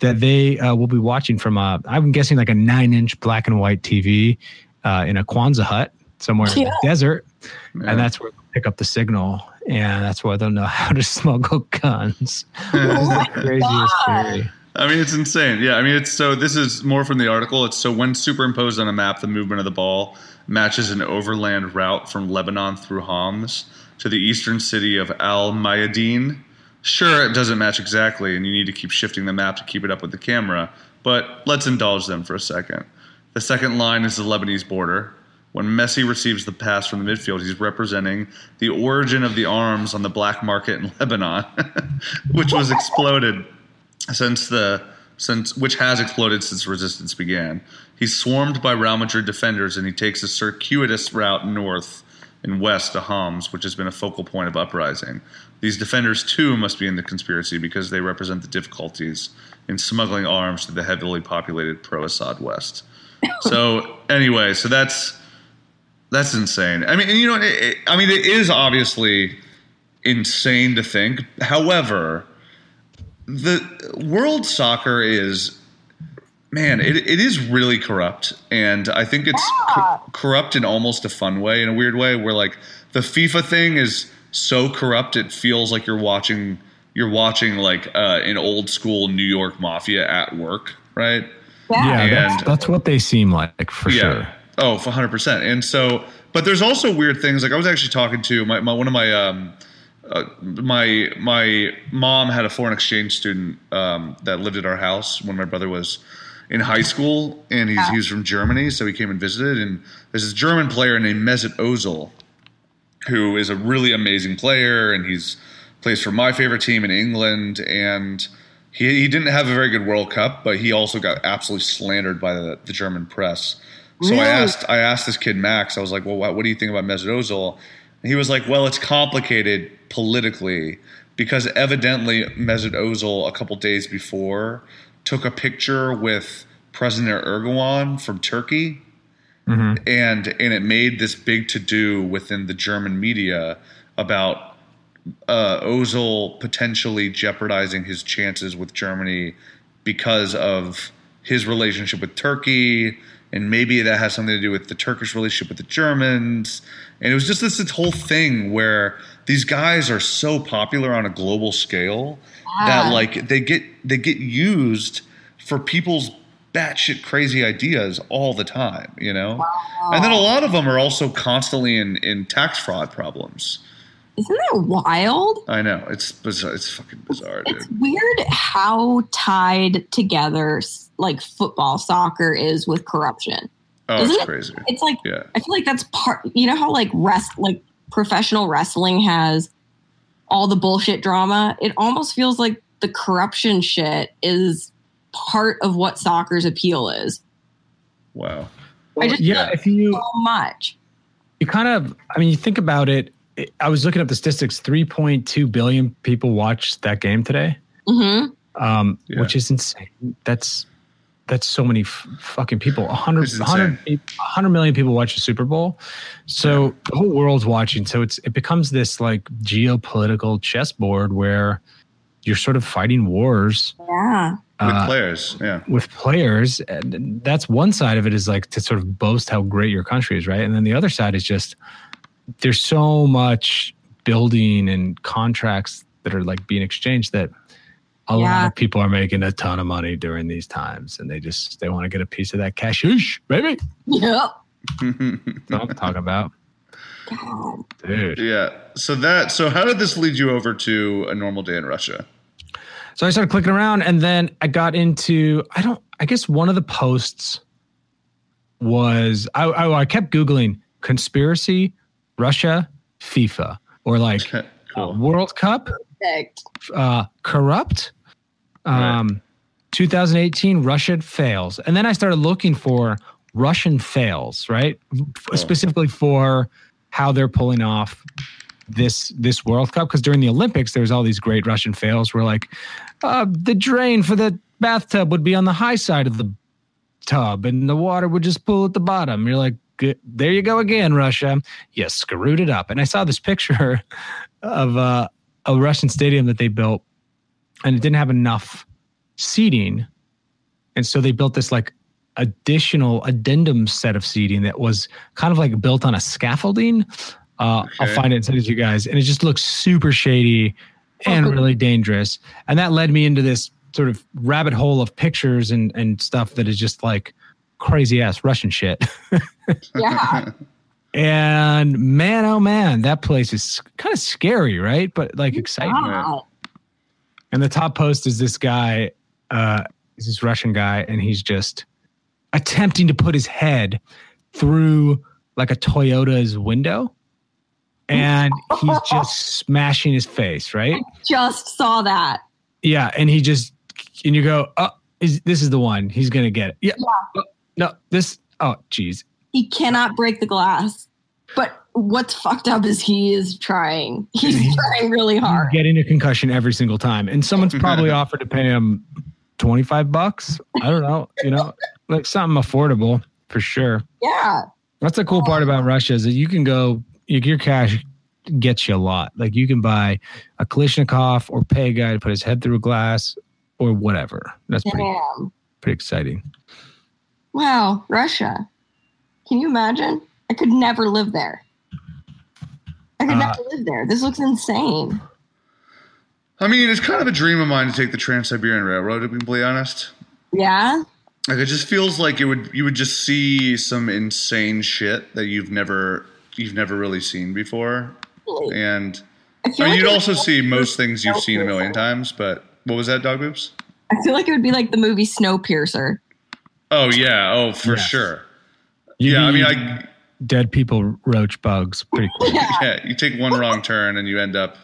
that they uh, will be watching from a, I'm guessing like a nine inch black and white TV uh, in a Quonset hut somewhere in the desert. Yeah. And that's where they'll pick up the signal. And that's why they'll know how to <laughs> smuggle guns. Oh It's the craziest theory. I mean, it's insane. Yeah, I mean, it's so. This is more from the article. It's so when superimposed on a map, the movement of the ball matches an overland route from Lebanon through Homs to the eastern city of Al Mayadeen. Sure, it doesn't match exactly, and you need to keep shifting the map to keep it up with the camera. But let's indulge them for a second. The second line is the Lebanese border. When Messi receives the pass from the midfield, he's representing the origin of the arms on the black market in <laughs> Lebanon, <laughs> which was exploded since the since which has exploded since resistance began. He's swarmed by Real Madrid defenders, and he takes a circuitous route north and west to Homs, which has been a focal point of uprising. These defenders too must be in the conspiracy because they represent the difficulties in smuggling arms to the heavily populated pro-Assad West. <coughs> So anyway, so that's that's insane. I mean, you know, it, it, I mean, it is obviously insane to think. However, the world soccer is man it, it is really corrupt and i think it's co- corrupt in almost a fun way in a weird way where like the fifa thing is so corrupt it feels like you're watching you're watching like uh, an old school new york mafia at work right Yeah, And- that's, that's what they seem like for sure. Oh, 100%. And so, but there's also weird things. Like I was actually talking to my, my one of my, um, uh, my my mom had a foreign exchange student um, that lived at our house when my brother was in high school, and he's he was from Germany, so he came and visited. And there's this German player named Mesut Ozil, who is a really amazing player, and he's plays for my favorite team in England, and he he didn't have a very good World Cup, but he also got absolutely slandered by the, the German press. So Really? I asked I asked this kid Max, I was like, well, what, what do you think about Mesut Ozil? And he was like, well, it's complicated politically because evidently Mesut Ozil a couple days before took a picture with President Erdogan from Turkey. And and it made this big to do within the German media about uh, Ozil potentially jeopardizing his chances with Germany because of his relationship with Turkey, and maybe that has something to do with the Turkish relationship with the Germans. And it was just this, this whole thing where these guys are so popular on a global scale that like they get they get used for people's batshit crazy ideas all the time, you know. And then a lot of them are also constantly in in tax fraud problems. Isn't that wild? I know it's bizarre. It's fucking bizarre, dude. It's weird how tied together like football, soccer is with corruption. Oh, Isn't it's it- crazy. It's like Yeah. I feel like that's part. You know how like rest like professional wrestling has all the bullshit drama. It almost feels like the corruption shit is part of what soccer's appeal is. Wow. I just yeah, if you so much. you kind of i mean you think about it it- i was looking up the statistics 3.2 billion people watched that game today hmm um, Yeah. which is insane that's that's so many f- fucking people 100, It's 100, 100 million people watch the super bowl. So the whole world's watching. So it's it becomes this like geopolitical chessboard where you're sort of fighting wars Yeah. With uh, players, yeah. with players. And that's one side of it is like to sort of boast how great your country is right? And then the other side is just there's so much building and contracts that are like being exchanged that a lot of people are making a ton of money during these times and they just they want to get a piece of that cashish baby Yep. That's <laughs> what i'm talking about God. dude yeah. So that so how did this lead you over to a normal day in Russia? So I started clicking around and then I got into I don't I guess one of the posts was I I, I kept googling conspiracy Russia FIFA or like uh. World Cup Perfect. uh corrupt um 2018 Russia fails and then I started looking for Russian fails right specifically for how they're pulling off this this World Cup because during the Olympics there was all these great Russian fails where like uh, the drain for the bathtub would be on the high side of the tub and the water would just pool at the bottom. You're like, there you go again, Russia. You screwed it up. And I saw this picture <laughs> of uh, a Russian stadium that they built and it didn't have enough seating. And so they built this like additional addendum set of seating that was kind of like built on a scaffolding. Uh, I'll find it and send it to you guys. And it just looks super shady and really dangerous. And that led me into this sort of rabbit hole of pictures and, and stuff that is just like crazy ass Russian shit. <laughs> Yeah. and man, oh man, that place is kind of scary, right? But like exciting. God. And the top post is this guy, uh, is this Russian guy, and he's just attempting to put his head through like a Toyota's window. And he's just <laughs> smashing his face, right? Just saw that. Yeah, and he just and you go, oh, is this is the one? He's gonna get it. Yeah. Oh, no, this. Oh, geez. He cannot break the glass. But what's fucked up is he is trying. <laughs> He's trying really hard. He's getting a concussion every single time, and someone's <laughs> probably offered to pay him twenty five bucks. I don't know. You know, like something affordable for sure. Yeah. That's the cool part about Russia is that you can go. Your cash gets you a lot. Like you can buy a Kalashnikov or pay a guy to put his head through a glass or whatever. That's pretty Damn. pretty exciting. Wow. Russia. Can you imagine? I could never live there. I could Uh, never live there. This looks insane. I mean, it's kind of a dream of mine to take the Trans Siberian Railroad. To be completely honest, Yeah. like it just feels like it would you would just see some insane shit that you've never you've never really seen before, Really. and I I mean, like you'd also see most things you've seen a million times. But what was that, dog boobs? I feel like it would be like the movie Snowpiercer. Oh yeah, oh for Yes. sure. You yeah, I mean, I dead people roach bugs pretty quick. <laughs> Yeah, you take one wrong turn and you end up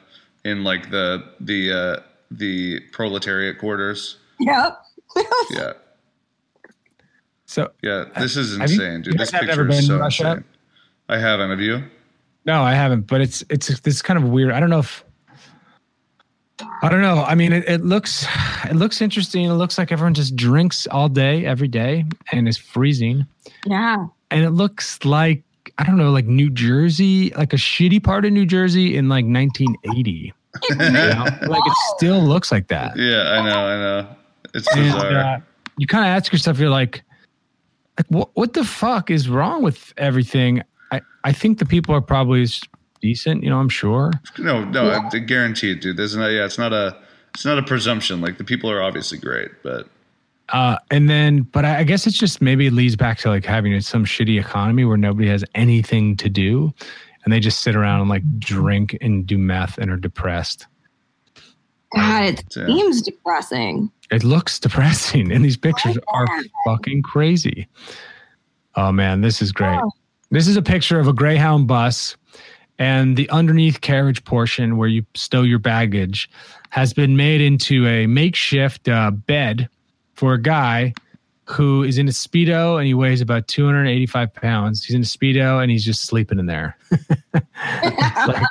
in like the the uh, the proletariat quarters. Yep. <laughs> Yeah, So yeah. This is Have you- insane, you dude. This picture ever is so Russia? insane. I haven't. Have you? no, I haven't, but it's it's this kind of weird. I don't know if I don't know. I mean, it, it looks it looks interesting. It looks like everyone just drinks all day, every day, and is freezing. Yeah. And it looks like I don't know, like New Jersey, like a shitty part of New Jersey in like 1980. <laughs> You know? like it still looks like that. Yeah, I know. I know. It's And bizarre. uh, you kind of ask yourself, you're like, like what what the fuck is wrong with everything? I I think the people are probably decent. You know, I'm sure. no, no. I guarantee it, dude. There's not. Yeah, it's not a. It's not a presumption. Like the people are obviously great, but Uh, and then, but I, I guess it's just maybe it leads back to like having some shitty economy where nobody has anything to do, and they just sit around and like drink and do meth and are depressed. God, it Yeah. seems depressing. It looks depressing, and these pictures are fucking crazy. Oh man, this is great. Oh. This is a picture of a Greyhound bus, and the underneath carriage portion where you stow your baggage has been made into a makeshift uh, bed for a guy who is in a speedo and he weighs about 285 pounds. He's in a speedo and he's just sleeping in there. it's, <laughs> like,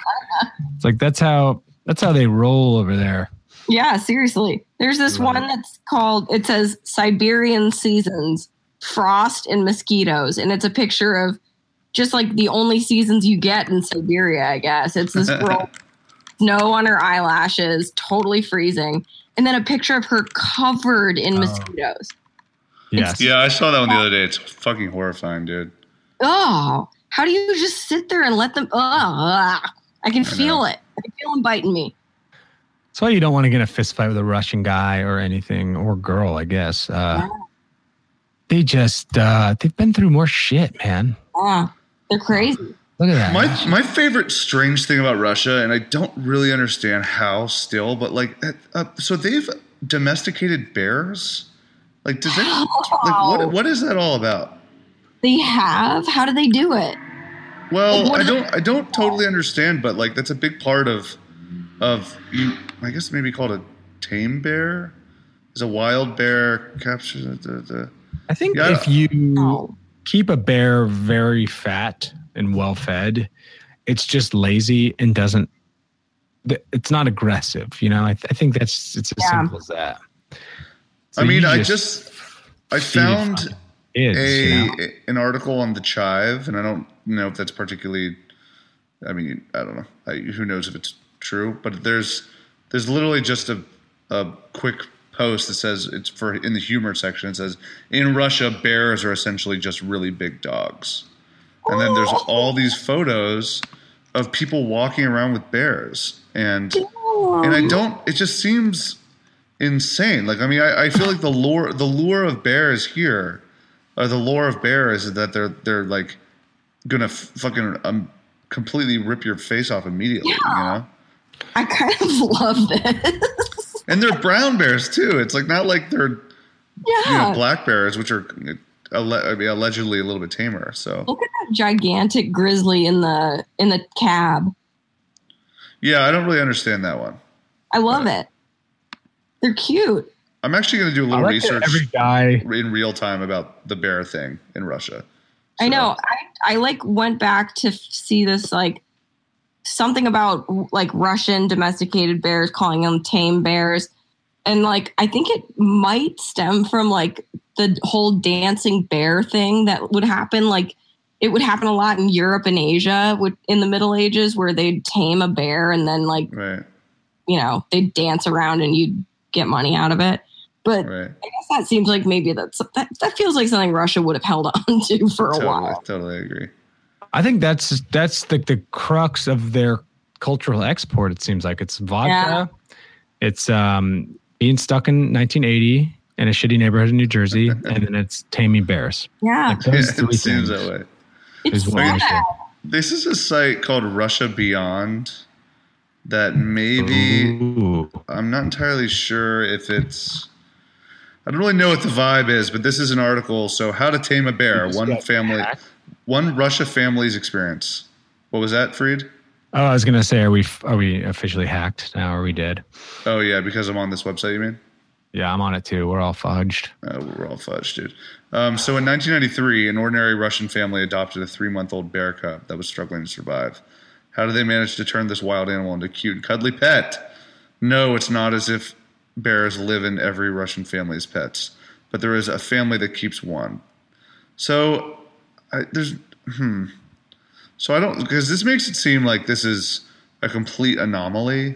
it's like that's how that's how they roll over there. Yeah, seriously. There's this Right. one that's called, it says Siberian Seasons, Frost and Mosquitoes. And it's a picture of just like the only seasons you get in Siberia, I guess. It's this <laughs> girl, snow on her eyelashes, totally freezing. And then a picture of her covered in Oh. mosquitoes. Yes. yeah, I saw that one the other day. It's fucking horrifying, dude. Oh, how do you just sit there and let them? Oh, I can feel it. I can feel them biting me. That's why you don't want to get in a fist fight with a Russian guy or anything or girl, I guess. Uh, they just uh, they've been through more shit, man. Yeah, they're crazy. Look at that. My my favorite strange thing about Russia, and I don't really understand how still, but like, uh, so they've domesticated bears. Like, does it? Like, what what is that all about? They have. How do they do it? Well, Like, I don't I don't totally understand, but like that's a big part of of you. I guess maybe called a tame bear. Is a wild bear captured the, the I think Yeah, I if you Oh, keep a bear very fat and well fed, it's just lazy and doesn't. It's not aggressive, you know. I, th- I think that's it's as Yeah. simple as that. So I mean, you I just I found kids, a you know? an article on the Chive, and I don't know if that's particularly. I mean, I don't know. I, who knows if it's true? But there's there's literally just a a quick post that says it's for in the humor section. It says in Russia, bears are essentially just really big dogs, and then there's all these photos of people walking around with bears, and and I don't. It just seems insane. Like I mean, I, I feel like the lure, the lure of bears here, or the lore of bears is that they're they're like gonna f- fucking um, completely rip your face off immediately. You know, I kind of <laughs> love this. and they're brown bears too. It's like not like they're you Yeah. know black bears, which are alle- I mean, allegedly a little bit tamer. So Look at that gigantic grizzly in the in the cab. yeah, I don't really understand that one. I love uh, it. They're cute. I'm actually gonna do a little like research every guy. in real time about the bear thing in Russia. I know. I I like went back to see this like something about like Russian domesticated bears calling them tame bears. And like I think it might stem from like the whole dancing bear thing that would happen like it would happen a lot in Europe and Asia would in the Middle Ages where they'd tame a bear and then like, Right, you know, they'd dance around and you'd get money out of it. But right. I guess that seems like maybe that's that, that feels like something Russia would have held <laughs> on to for a Totally, while. totally agree. I think that's that's the the crux of their cultural export. It seems like it's vodka. It's um, being stuck in 1980 in a shitty neighborhood in New Jersey, <laughs> and then it's taming bears. Yeah. Like those Yeah, three it seems things that way. It's is sad. This is a site called Russia Beyond that maybe Ooh. I'm not entirely sure if it's I don't really know what the vibe is, but this is an article. So, how to tame a bear? One family, hacked. one Russia family's experience. What was that, Freed? Oh, I was gonna say, are we are we officially hacked now? Are we dead? Oh yeah, because I'm on this website. You mean? Yeah, I'm on it too. We're all fudged. Uh, we're all fudged, dude. Um, so in 1993, an ordinary Russian family adopted a three-month-old bear cub that was struggling to survive. How did they manage to turn this wild animal into a cute and cuddly pet? No, it's not as if bears live in every Russian family's pets, but there is a family that keeps one. So I, there's hmm. So I don't because this makes it seem like this is a complete anomaly,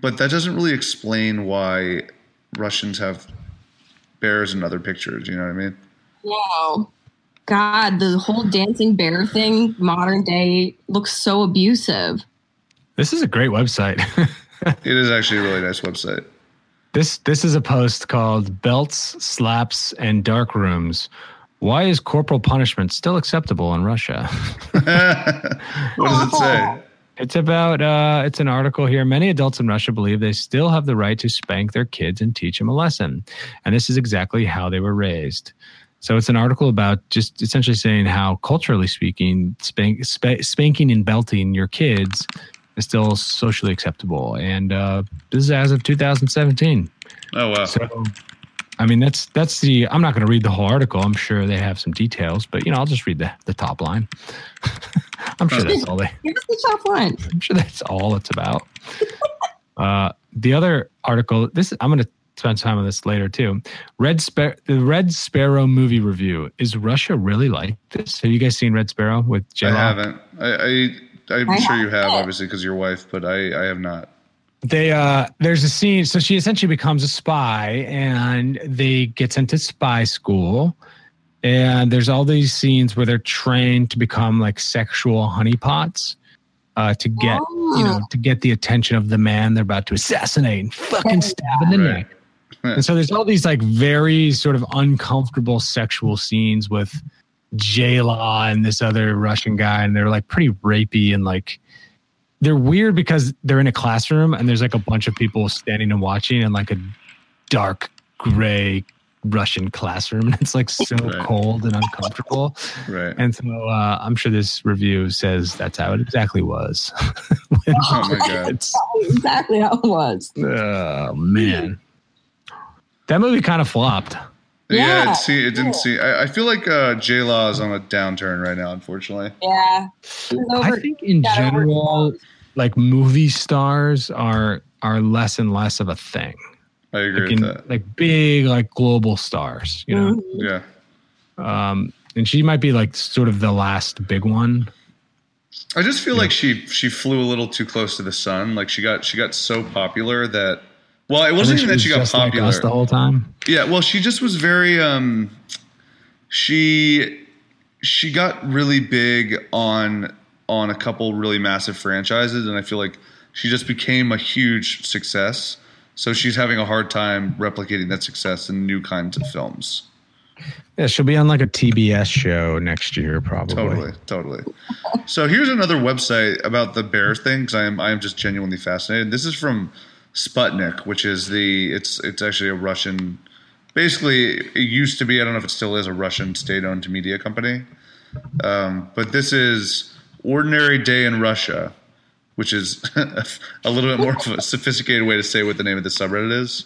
but that doesn't really explain why Russians have bears in other pictures. You know what I mean? Wow. God, the whole dancing bear thing, modern day, looks so abusive. This is a great website. <laughs> It is actually a really nice website. this this is a post called "Belts, Slaps, and Dark Rooms." Why is corporal punishment still acceptable in Russia? <laughs> What does it say? It's about uh, it's an article here. Many adults in Russia believe they still have the right to spank their kids and teach them a lesson, and this is exactly how they were raised. So it's an article about just essentially saying how, culturally speaking, spank, spa- spanking and belting your kids is still socially acceptable, and uh, this is as of 2017. Oh wow. So, I mean, that's that's the. I'm not going to read the whole article. I'm sure they have some details, but you know, I'll just read the the top line. <laughs> I'm sure that's all they. Give us the top line. I'm sure that's all it's about. <laughs> uh, the other article, this I'm going to spend time on this later too. Red Spar- the Red Sparrow movie review. Is Russia really like this? Have you guys seen Red Sparrow with J I Lo? haven't. I, I I'm I sure you have, haven't. obviously, because your wife, but I, I have not. They uh, there's a scene. So she essentially becomes a spy, and they get sent to spy school. And there's all these scenes where they're trained to become like sexual honeypots. Uh, to get you know to get the attention of the man they're about to assassinate and fucking stab in the Right. neck. And so there's all these like very sort of uncomfortable sexual scenes with J Law and this other Russian guy, and they're like pretty rapey and like they're weird because they're in a classroom and there's like a bunch of people standing and watching in like a dark gray Russian classroom. And <laughs> it's like so Right. cold and uncomfortable. Right. And so uh, I'm sure this review says that's how it exactly was. <laughs> oh my god. <laughs> Exactly how it was. oh man, that movie kind of flopped. Yeah, Yeah. it, see, it didn't see. I, I feel like uh, J Law is on a downturn right now, unfortunately. Yeah. It was I think in got over- general, like movie stars are are less and less of a thing. I agree Like, with that. like big like global stars, you know. Mhm. Yeah. Um, and she might be like sort of the last big one. I just feel like she she flew a little too close to the sun. Like she got she got so popular that well, it wasn't think even that was she got just like popular. us the whole time. Yeah, well, she just was very um she she got really big on on a couple really massive franchises and I feel like she just became a huge success. So she's having a hard time replicating that success in new kinds of films. Yeah, she'll be on like a TBS show next year, probably. Totally, totally. So here's another website about the bear thing because I am I am just genuinely fascinated. This is from Sputnik, which is the it's it's actually a Russian. Basically, it used to be I don't know if it still is a Russian state-owned media company, um, but this is Ordinary Day in Russia, which is <laughs> a little bit more of a sophisticated way to say what the name of the subreddit is.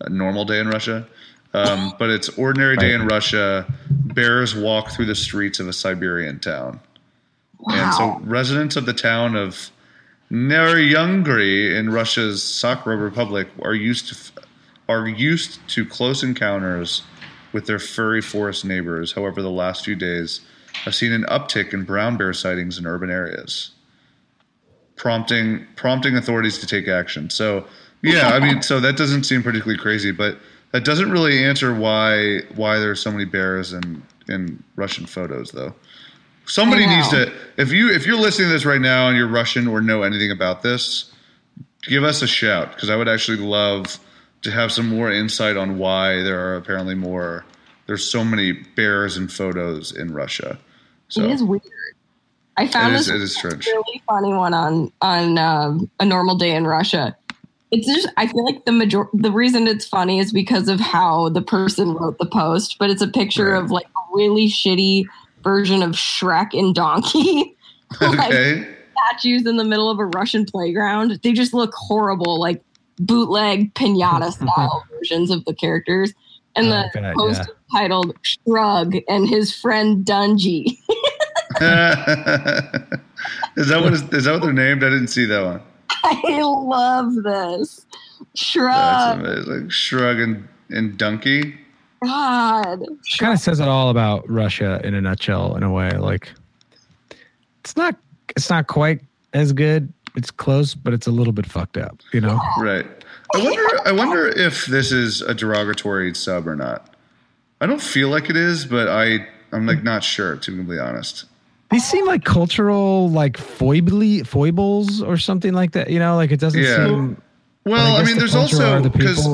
A normal day in Russia. Um, <laughs> but it's ordinary day in Russia. Bears walk through the streets of a Siberian town. And so residents of the town of Neryungri in Russia's Sakha Republic are used to are used to close encounters with their furry forest neighbors. However, the last few days have seen an uptick in brown bear sightings in urban areas, prompting prompting authorities to take action. So, yeah, I mean, so that doesn't seem particularly crazy, but that doesn't really answer why why there's so many bears in in Russian photos, though. Somebody needs to if you if you're listening to this right now and you're Russian or know anything about this, give us a shout because I would actually love to have some more insight on why there are apparently more there's so many bears and photos in Russia. So It is weird. I found it is, this it is really funny one on on um, a normal day in Russia. It's just I feel like the major the reason it's funny is because of how the person wrote the post, but it's a picture Right. of like a really shitty version of Shrek and Donkey. <laughs> Like, statues in the middle of a Russian playground. They just look horrible, like bootleg pinata style <laughs> versions of the characters. And I the like that, post yeah. titled Shrug and his friend Dungy. <laughs> is that what is, is that what they're named? I didn't see that one. <laughs> I love this. Shrug. That's Shrug. amazing. Shrug and, and Donkey. God. kind of says it all about Russia in a nutshell, in a way. Like, it's not, it's not quite as good. It's close, but it's a little bit fucked up. You know? Right. I wonder. I wonder if this is a derogatory sub or not. I don't feel like it is, but I I'm like not sure to be honest. These seem like cultural, like foibly foibles or something like that. You know, like it doesn't Yeah. seem. Well, I, guess mean, the there's also are the because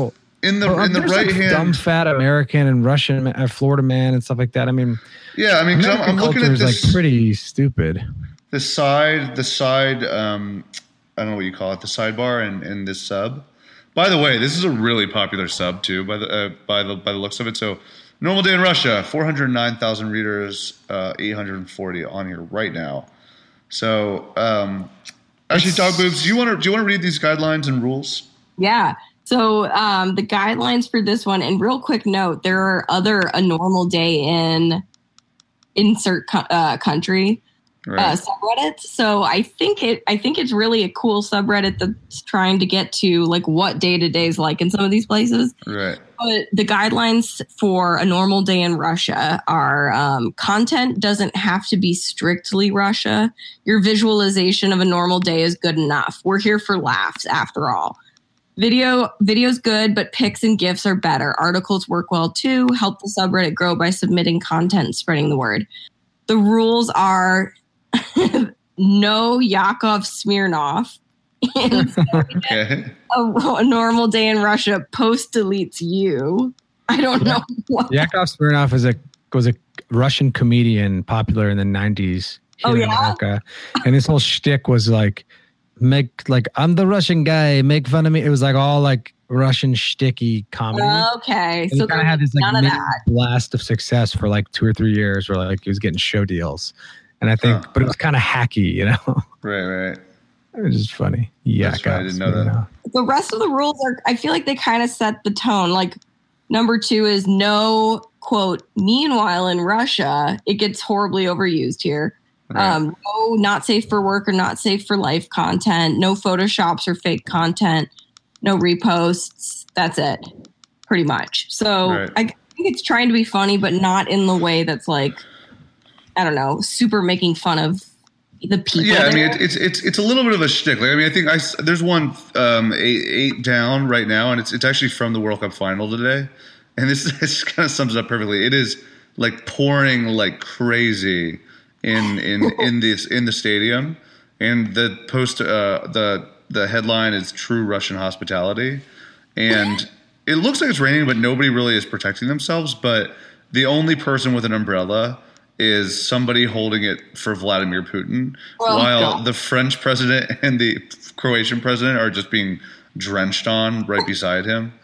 in the or in the right like, hand. dumb fat American and Russian, uh, Florida man and stuff like that. I mean, yeah, I mean, 'cause I'm, American I'm looking culture at is this like pretty stupid. the side the side um I don't know what you call it the sidebar and in this sub. By the way, this is a really popular sub too. By the uh, by the by the looks of it, so. Normal day in Russia, 409,000 readers, uh, 840 on here right now. So, um, actually, Dog Boobs, do you want to do you want to read these guidelines and rules? Yeah. So um, the guidelines for this one, and real quick note, there are other a normal day in insert co- uh, country uh, subreddits. So I think it I think it's really a cool subreddit that's trying to get to like what day to day is like in some of these places. right. But the guidelines for a normal day in Russia are um, content doesn't have to be strictly Russia. Your visualization of a normal day is good enough. We're here for laughs after all. Video video's good, but pics and gifs are better. Articles work well too. Help the subreddit grow by submitting content and spreading the word. The rules are <laughs> no Yakov Smirnoff. And <laughs> Okay. a, a normal day in Russia post deletes you. I don't know what. Yakov Smirnoff is a was a Russian comedian popular in the '90s here Oh, in yeah? America, and his whole shtick was like make like I'm the Russian guy, make fun of me. It was like all like Russian shticky comedy. Okay, And so he kind of had this like of blast of success for like two or three years, where like he was getting show deals, and I think, Huh. but it was kind of hacky, you know. <laughs> Right. Right. it was just funny. Yeah, That's right, I didn't know that. The rest of the rules are. I feel like they kind of set the tone. Like number two is no quote. Meanwhile, in Russia, it gets horribly overused here. Right. Um, no, not safe for work or not safe for life content. No photoshops or fake content. No reposts. That's it, pretty much. So Right. I think it's trying to be funny, but not in the way that's like, I don't know, super making fun of the people. Yeah, I mean, it, it's it's it's a little bit of a shtick. Like, I mean, I think I there's one um, eight, eight down right now, and it's it's actually from the World Cup final today, and this <laughs> this kind of sums it up perfectly. It is like pouring like crazy in in <laughs> in this in the stadium, and the post uh, the the headline is "True Russian Hospitality," and it looks like it's raining, but nobody really is protecting themselves. But the only person with an umbrella is somebody holding it for Vladimir Putin, Oh, while God. the French president <laughs> and the Croatian president are just being drenched on right beside him. <laughs>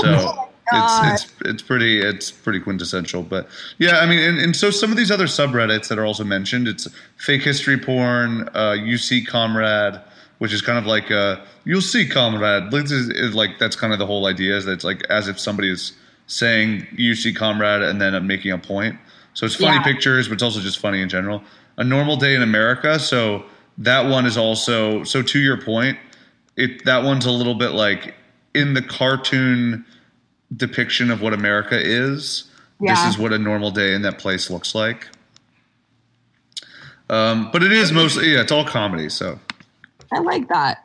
So God. it's it's it's pretty it's pretty quintessential. But yeah, I mean, and, and so some of these other subreddits that are also mentioned, it's fake history porn, uh, UC comrade, which is kind of like uh, you'll see comrade. Like, this is, is like that's kind of the whole idea is that it's like as if somebody is saying UC comrade and then making a point. So it's funny Yeah. pictures, but it's also just funny in general. A normal day in America. So that one is also so to your point, it that one's a little bit like in the cartoon depiction of what America is. Yeah. This is what a normal day in that place looks like. Um, but it is mostly yeah, it's all comedy. So I like that.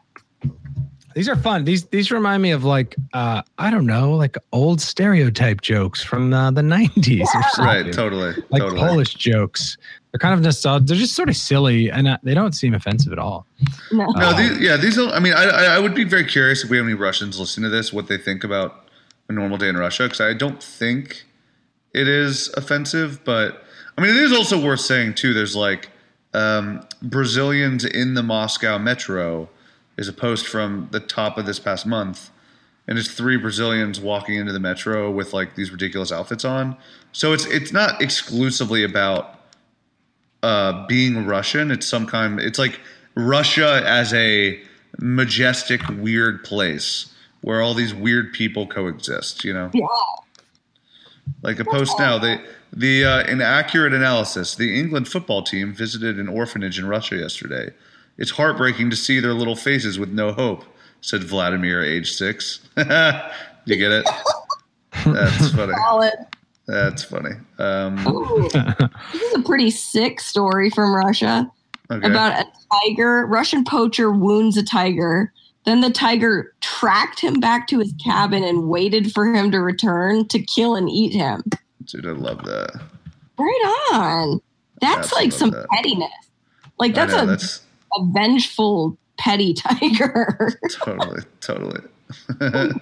These are fun. These these remind me of like uh I don't know, like old stereotype jokes from uh, the '90s or right, totally, like totally. Polish jokes. They're kind of nostalgic. They're just sort of silly, and uh, they don't seem offensive at all. No. No, Uh, these, yeah, these. Are, I mean, I, I I would be very curious if we have any Russians listening to this, what they think about a normal day in Russia, because I don't think it is offensive. But I mean, it is also worth saying too. There's like um, Brazilians in the Moscow metro is a post from the top of this past month, and it's three Brazilians walking into the metro with like these ridiculous outfits on. So it's it's not exclusively about uh, being Russian. It's some kind. It's like Russia as a majestic, weird place where all these weird people coexist. You know, Yeah. like a post now. They the uh, inaccurate analysis. The England football team visited an orphanage in Russia yesterday. It's heartbreaking to see their little faces with no hope," said Vladimir, age six. <laughs> you get it? That's funny. <laughs> Solid. That's funny. Um, <laughs> this is a pretty sick story from Russia okay. about a tiger. Russian poacher wounds a tiger. Then the tiger tracked him back to his cabin and waited for him to return to kill and eat him. Dude, I love that. Right on. That's Yes, like some that. pettiness. Like that's know, a, that's a vengeful petty <laughs> tiger. totally, totally. <laughs> God,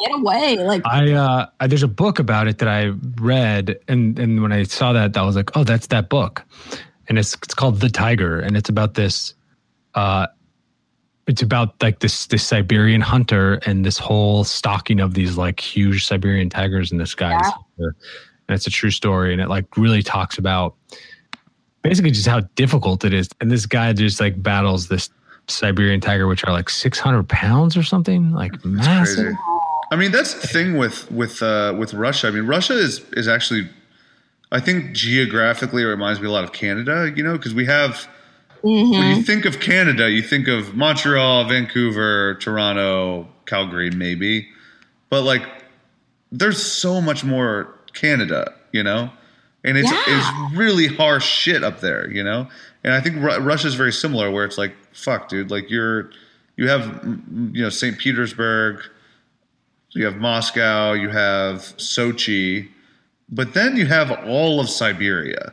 get away. Like I uh I- there's a book about it that I read and and when I saw that I was like, "Oh, that's that book." And it's it's called The Tiger and it's about this uh it's about like this this Siberian hunter and this whole stalking of these like huge Siberian tigers in this guy's Yeah. and it's a true story and it like really talks about basically just how difficult it is and this guy just like battles this Siberian tiger which are like 600 pounds or something like massive crazy. I mean, that's the thing with with uh, with Russia. I mean, Russia is is actually, I think geographically, it reminds me a lot of Canada. You know, because we have mhm. when you think of Canada, you think of Montreal, Vancouver, Toronto, Calgary, maybe, but like, there's so much more Canada. You know, and it's Yeah. it's really harsh shit up there. You know, and I think Ru- Russia's very similar, where it's like, fuck, dude, like you're you have mm, you know St. Petersburg. You have Moscow, you have Sochi, but then you have all of Siberia,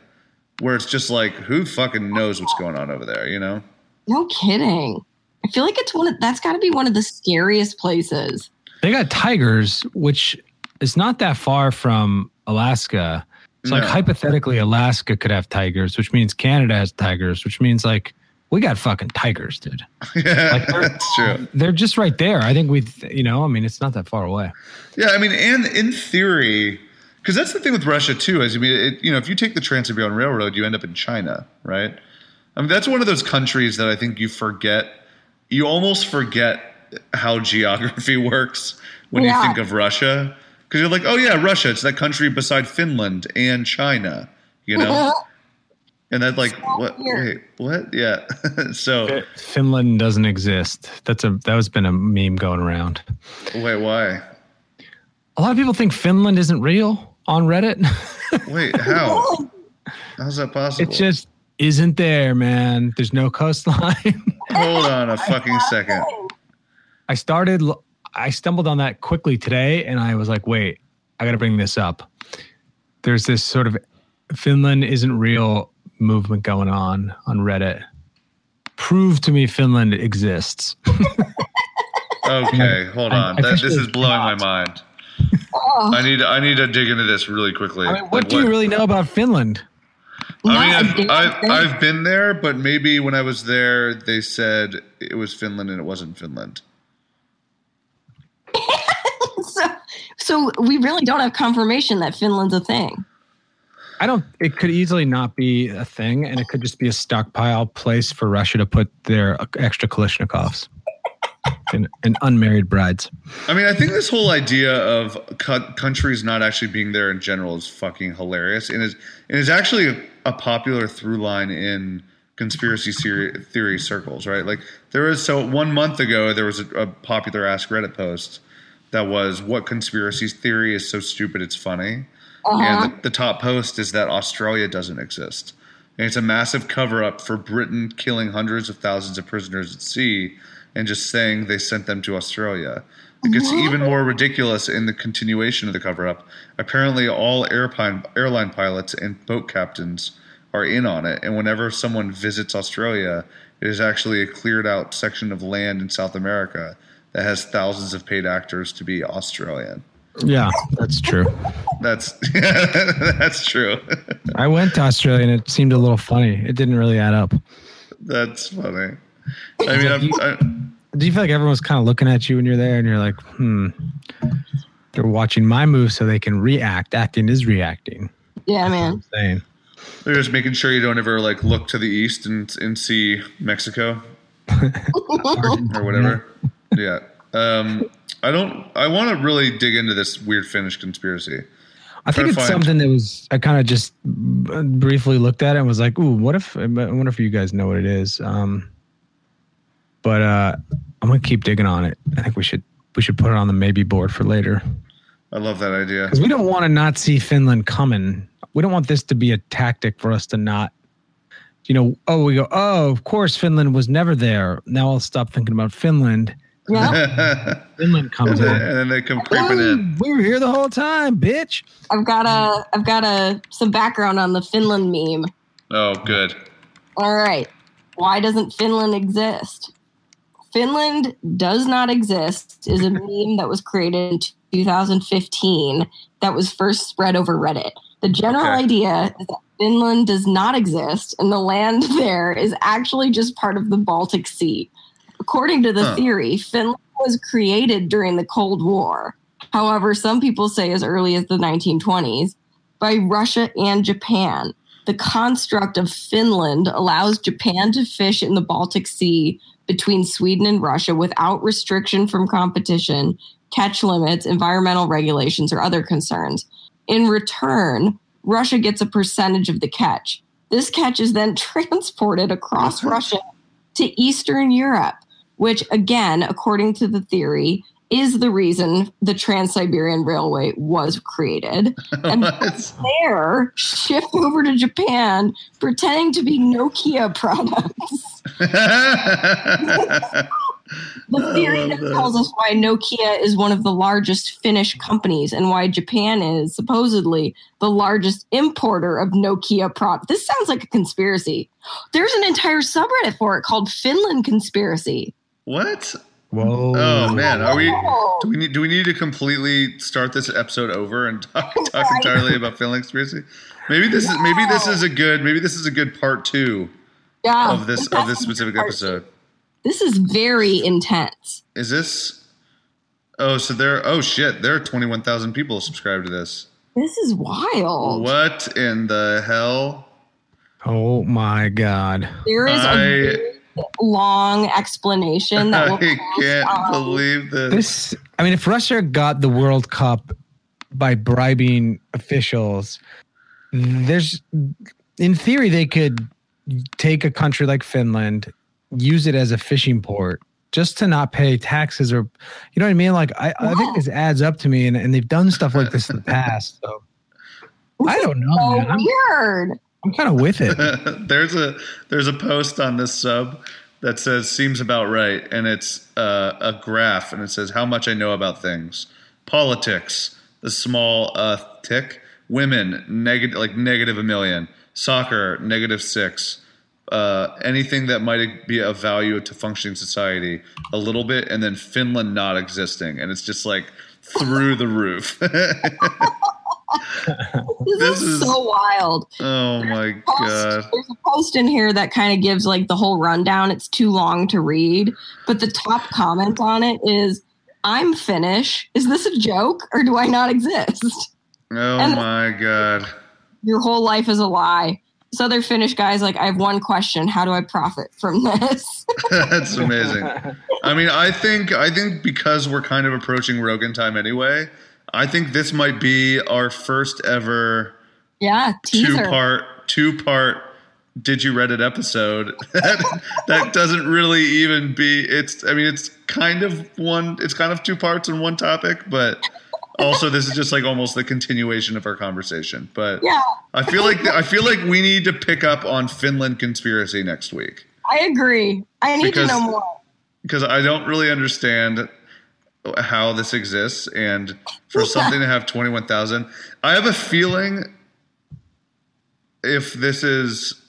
where it's just like, who fucking knows what's going on over there, you know? no kidding. I feel like it's one of that's got to be one of the scariest places. They got tigers, which is not that far from Alaska. So, like, hypothetically, Alaska could have tigers, which means Canada has tigers, which means, like, we got fucking tigers, dude. <laughs> yeah, Like, they're- that's true. They're just right there. I think we, you know, I mean, it's not that far away. Yeah, I mean, and in theory, because that's the thing with Russia too. Is I mean, it, you know, if you take the Trans-Siberian Railroad, you end up in China, right? I mean, that's one of those countries that I think you forget. You almost forget how geography <laughs> works when you think of Russia, because you're like, oh yeah, Russia. It's that country beside Finland and China, you know. <laughs> And that's like, So what? weird. Wait, what? Yeah. <laughs> so Finland doesn't exist. That's a that has been a meme going around. wait, why? A lot of people think Finland isn't real on Reddit. <laughs> Wait, how? How's that possible? it just isn't there, man. There's no coastline. Hold on a fucking second. I started, I stumbled on that quickly today and I was like, wait, I got to bring this up. There's this sort of Finland isn't real movement going on on Reddit. Prove to me Finland exists. <laughs> Okay, hold on. I That, this is blowing my mind. Oh, I need I need to dig into this really quickly. I mean, what Like, do you really know about Finland? I mean, I've, I've. I've been there, but maybe when I was there, they said it was Finland and it wasn't Finland. so, so we really don't have confirmation that Finland's a thing. I don't, it could easily not be a thing and it could just be a stockpile place for Russia to put their extra Kalashnikovs <laughs> and, and unmarried brides. I mean, I think this whole idea of cu- countries not actually being there in general is fucking hilarious, and is and is actually a, a popular through line in conspiracy theory, theory circles, right? Like there was so one month ago there was a, a popular Ask Reddit post that was what conspiracy theory is so stupid it's funny, Uh-huh. and the, the top post is that Australia doesn't exist. And it's a massive cover up for Britain killing hundreds of thousands of prisoners at sea and just saying they sent them to Australia. It gets even more ridiculous in the continuation of the cover up. Apparently, all airline, airline pilots and boat captains are in on it. And whenever someone visits Australia, it is actually a cleared out section of land in South America that has thousands of paid actors to be Australian. Yeah, that's true. That's <laughs> that's true. I went to Australia and it seemed a little funny. It didn't really add up. That's funny. I mean, I'm, I, Do you feel like everyone's kind of looking at you when you're there and you're like, hmm, they're watching my move so they can react. Acting is reacting. Yeah, man. Saying. They're just making sure you don't ever like look to the east and and see Mexico <laughs> or whatever. Yeah. Um, I don't. I want to really dig into this weird Finnish conspiracy. I think it's something that was I kind of just briefly looked at it and was like, "Ooh, what if?" I wonder if you guys know what it is. Um, but uh, I'm gonna keep digging on it. I think we should we should put it on the maybe board for later I love that idea. because we don't want to not see Finland coming. We don't want this to be a tactic for us to not, you know. Oh, we go. Oh, of course, Finland was never there. Now I'll stop thinking about Finland. Yeah. <laughs> Finland comes and, in. then, and then they come creeping in. We were here the whole time, bitch. I've got a I've got a some background on the Finland meme. Oh, good. All right. Why doesn't Finland exist? Finland does not exist is a meme that was created in 2015 that was first spread over Reddit. The general Okay. idea is that Finland does not exist and the land <laughs> there is actually just part of the Baltic Sea. According to the Huh. theory, Finland was created during the Cold War. However, some people say as early as the 1920s by Russia and Japan. The construct of Finland allows Japan to fish in the Baltic Sea between Sweden and Russia without restriction from competition, catch limits, environmental regulations, or other concerns. In return, Russia gets a percentage of the catch. This catch is then <laughs> transported across Russia to Eastern Europe, which, again, according to the theory, is the reason the Trans Siberian Railway was created. <laughs> And there, shipped over to Japan, pretending to be Nokia <laughs> products. <laughs> The theory that that. tells us why Nokia is one of the largest Finnish companies and why Japan is supposedly the largest importer of Nokia products. This sounds like a conspiracy. There's an entire subreddit for it called Finland Conspiracy. What? Whoa. Oh man, are we? Do we need? Do we need to completely start this episode over and talk, talk entirely about Finland conspiracy? Maybe this is maybe this is a good maybe this is a good part two Yeah, of this of this specific episode. This is very intense. Is this? Oh, so there. Oh shit, there are twenty one thousand people subscribed to this. This is wild. What in the hell? Oh my god. There is a I- very long explanation that will I can't on- believe this. This I mean if Russia got the World Cup by bribing officials, there's in theory they could take a country like Finland, use it as a fishing port just to not pay taxes or you know what I mean? Like I, I think this adds up to me and, and they've done stuff like this in the past. So I don't know, so man. I'm, weird. I'm kind of with it. <laughs> there's a there's a post on this sub that says seems about right and it's uh, a graph and it says how much i know about things. Politics the small uh, tick. Women negative like negative a million. Soccer negative six. Uh, anything that might be of value to functioning society a little bit and then finland not existing and it's just like through the roof <laughs> This, This is, is- so wild. oh my Post- god There's a post in here that kind of gives like the whole rundown. It's too long to read, but the top comment on it is I'm Finnish. Is this a joke or do I not exist? oh And- my god Your whole life is a lie. This other Finnish guy's like, I have one question. How do I profit from this? <laughs> That's amazing. I mean, I think I think because we're kind of approaching Rogan time anyway, I think this might be our first ever yeah, two part two part did you read it episode. <laughs> That, that doesn't really even be it's i mean it's kind of one it's kind of two parts in one topic but also this is just like almost the continuation of our conversation. But Yeah, i feel like i feel like we need to pick up on finland conspiracy next week. I agree. I need Because- to know more. because I don't really understand how this exists, and for something to have twenty one thousand, I have a feeling if this is,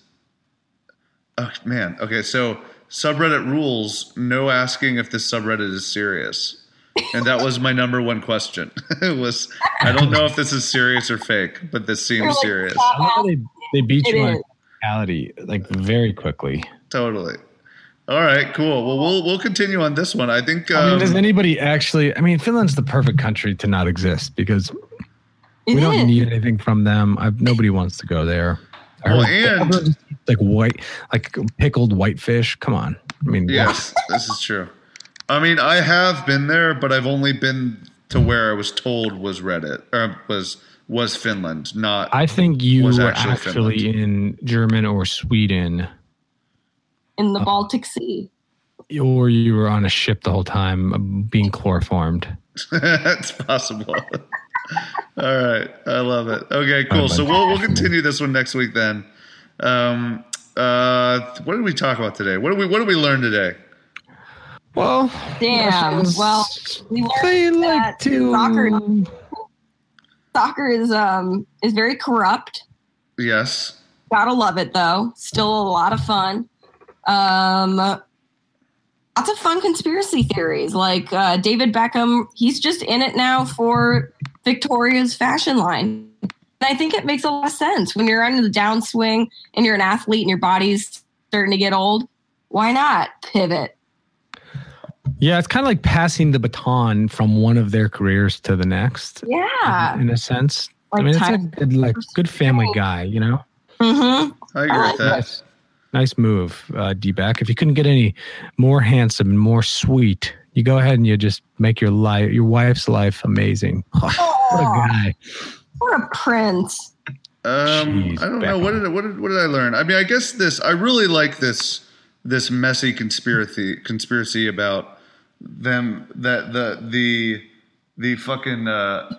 oh man, okay, so subreddit rules, no asking if this subreddit is serious, and that was my number one question. <laughs> it was I don't know if this is serious or fake, but this seems like, serious, I they, they beat It you on reality like very quickly. totally. All right, cool. Well, we'll we'll continue on this one. I think. I mean, Um, does anybody actually? I mean, Finland's the perfect country to not exist because It we don't need anything from them. i nobody wants to go there. Well, Or and- everyone just eats, like white, like pickled whitefish. Come on. I mean, Yes, this is true. I mean, I have been there, but I've only been to where I was told was Reddit or was was Finland, not. I think you Was were actually actually, in German or Sweden, in the Baltic Sea. or you were on a ship the whole time uh, being chloroformed. <laughs> That's possible. <laughs> All right, I love it. Okay, cool. So we'll we'll continue this one next week then. Um, uh, what did we talk about today? What did we what did we learn today? Well, Damn. Well, we learned they like that to. soccer soccer is um is very corrupt. Yes. Gotta love it though. Still a lot of fun. Um, lots of fun conspiracy theories. Like uh, David Beckham, he's just in it now for Victoria's fashion line. And I think it makes a lot of sense when you're on the downswing and you're an athlete and your body's starting to get old. Why not pivot? Yeah, it's kind of like passing the baton from one of their careers to the next. Yeah. in a sense. Like I mean, it's a good, like good family guy, you know. Mm-hmm. I agree with that. Nice, nice move, uh, D-back. If you couldn't get any more handsome and more sweet, you go ahead and you just make your life, your wife's life, amazing. <laughs> what a guy! What a prince. Um, Jeez, I don't know what did what did what did I learn? I mean, I guess this. I really like this this messy conspiracy conspiracy about them that the the the fucking uh,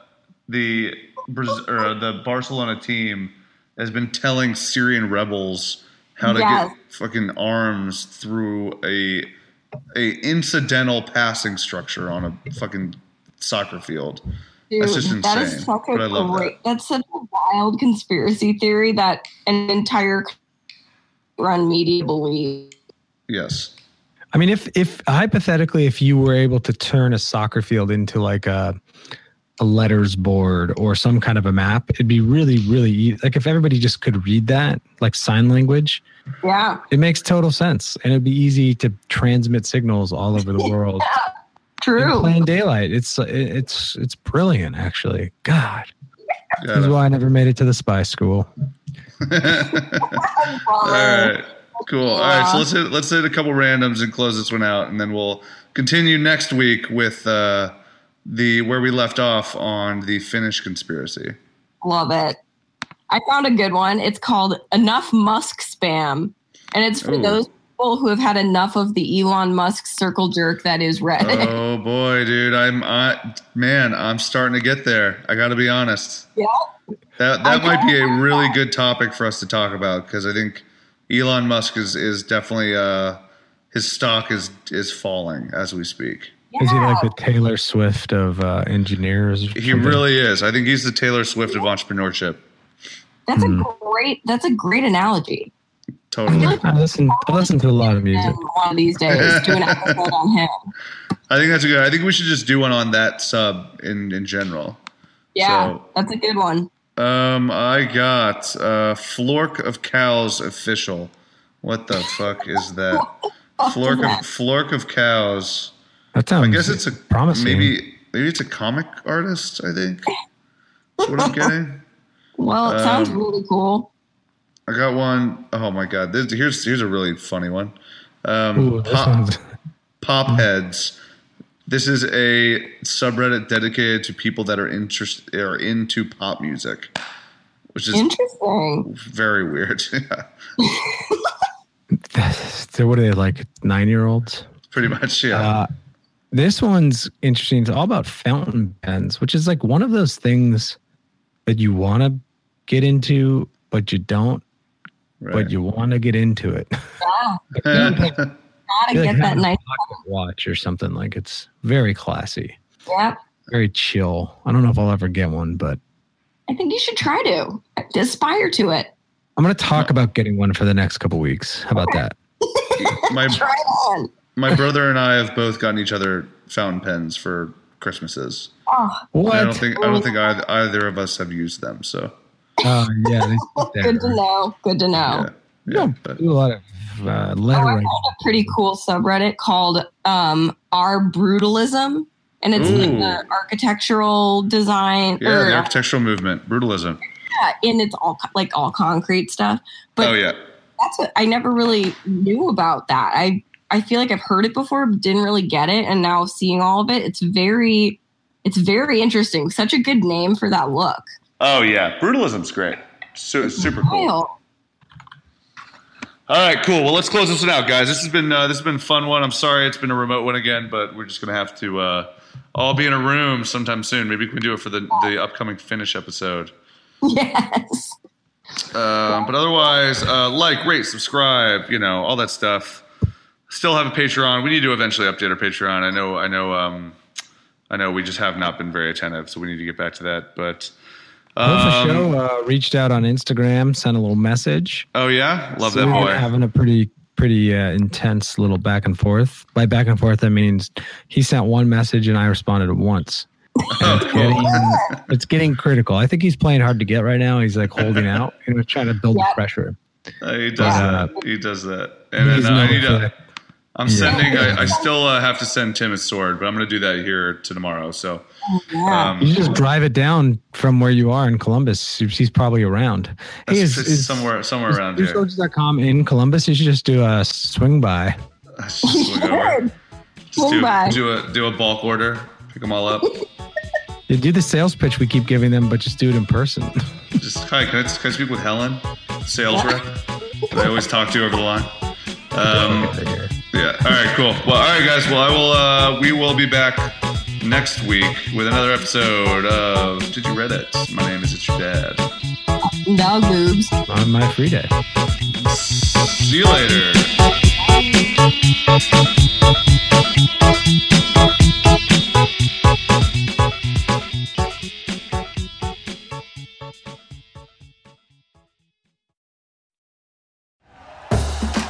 the Braz- or uh, the Barcelona team has been telling Syrian rebels how to Yes. get fucking arms through a a incidental passing structure on a fucking soccer field. Dude, That's just insane, is such a but I love great. That's such a wild conspiracy theory that an entire run media believes. Yes. I mean, if if hypothetically, if you were able to turn a soccer field into like a a letters board or some kind of a map, it'd be really, really easy. like if everybody just could read that, like sign language. Yeah, It makes total sense, and it'd be easy to transmit signals all over the <laughs> world. in true. plain daylight. It's it's it's brilliant, actually. God, this is why I never made it to the spy school. <laughs> <laughs> All right. Cool. All right. So let's hit, let's hit a couple randoms and close this one out, and then we'll continue next week with uh, the where we left off on the Finnish conspiracy. Love it. I found a good one. It's called Enough Musk Spam. And it's for Ooh. those people who have had enough of the Elon Musk circle jerk that is Reddit. Oh <laughs> boy, dude, I'm I, man, I'm starting to get there. I got to be honest. yeah. That that might be a really good topic for us to talk about because I think Elon Musk is is definitely uh, his stock is is falling as we speak. Is he like the Taylor Swift of uh, engineers? He really is. I think he's the Taylor Swift of entrepreneurship. That's Hmm. a great that's a great analogy. Totally. I listen. I listen to a lot of music. One of these days, <laughs> do an episode on him. I think that's a good. I think we should just do one on that sub in in general. Yeah, So- that's a good one. Um, I got uh, Flork of Cows official. What the fuck is that? <laughs> Flork of Flork of Cows. That sounds. I guess it's a promising. maybe maybe it's a comic artist. I think. That's what I'm getting. <laughs> Well, it sounds Um, really cool. I got one oh my god! This, here's here's a really funny one. Um, Ooh, pop, pop heads. This is a subreddit dedicated to people that are interest are into pop music, which is Interesting. very weird. <laughs> <laughs> So what are they like? Nine year olds. pretty much. Yeah. Uh, this one's interesting. It's all about fountain pens, which is like one of those things that you want to get into, but you don't. right. But you want to get into it. <laughs> Yeah, <laughs> gotta Feel like get that nice. watch or something like it's very classy, Yeah, very chill. I don't know if I'll ever get one, but I think you should try to aspire to it. I'm going to talk about getting one for the next couple weeks. How about that? my <laughs> Try it on. My brother and I have both gotten each other fountain pens for Christmases. Oh, What? I don't think I don't think either, either of us have used them. So Oh yeah, they sit there. good to know. Good to know. yeah, You yeah. don't but- do a lot of uh, Oh, I lettering. found a pretty cool subreddit called um, Our Brutalism, and it's like the architectural design. yeah, or, the architectural movement, brutalism. Yeah, and it's all like all concrete stuff. But oh yeah. that's what I never really knew about that. I I feel like I've heard it before, but didn't really get it. And now seeing all of it, it's very it's very interesting. Such a good name for that look. Oh yeah, brutalism's great. Su- super cool. All right, cool. Well, let's close this one out, guys. This has been uh, this has been a fun one. I'm sorry it's been a remote one again, but we're just gonna have to uh, all be in a room sometime soon. Maybe we can do it for the the upcoming finish episode. <laughs> Yes. Um, but otherwise, uh, like, rate, subscribe, you know, all that stuff. Still have a Patreon. We need to eventually update our Patreon. I know, I know, um, I know. We just have not been very attentive, so we need to get back to that. But Both the um, show uh, reached out on Instagram, sent a little message. oh yeah, love So that boy. Having a pretty pretty uh, intense little back and forth. By back and forth, that means he sent one message and I responded once. And <laughs> it's, getting, it's getting critical. I think he's playing hard to get right now. He's like holding out and we're trying to build the pressure. Uh, he does Yeah. that. He does that. And He's then uh, I need to. That. I'm Yeah. sending. I, I still uh, have to send Tim his sword, but I'm going to do that here to tomorrow. So, Yeah. um, You just drive it down from where you are in Columbus. He's probably around. Hey, is, is, somewhere somewhere around here. com in Columbus. You should just do a swing by. Just <laughs> swing over. Just do, by. do a do a bulk order. Pick them all up. <laughs> You do the sales pitch we keep giving them, but just do it in person. <laughs> Just hi. Can I, can I speak with Helen, sales rep? that I always talk to over the line. Um, yeah. All right. Cool. Well. All right, guys. Well, I will. Uh, we will be back next week with another episode of Did You Read It? My name is It's Your Dad. Dog boobs. on my free day. See you later.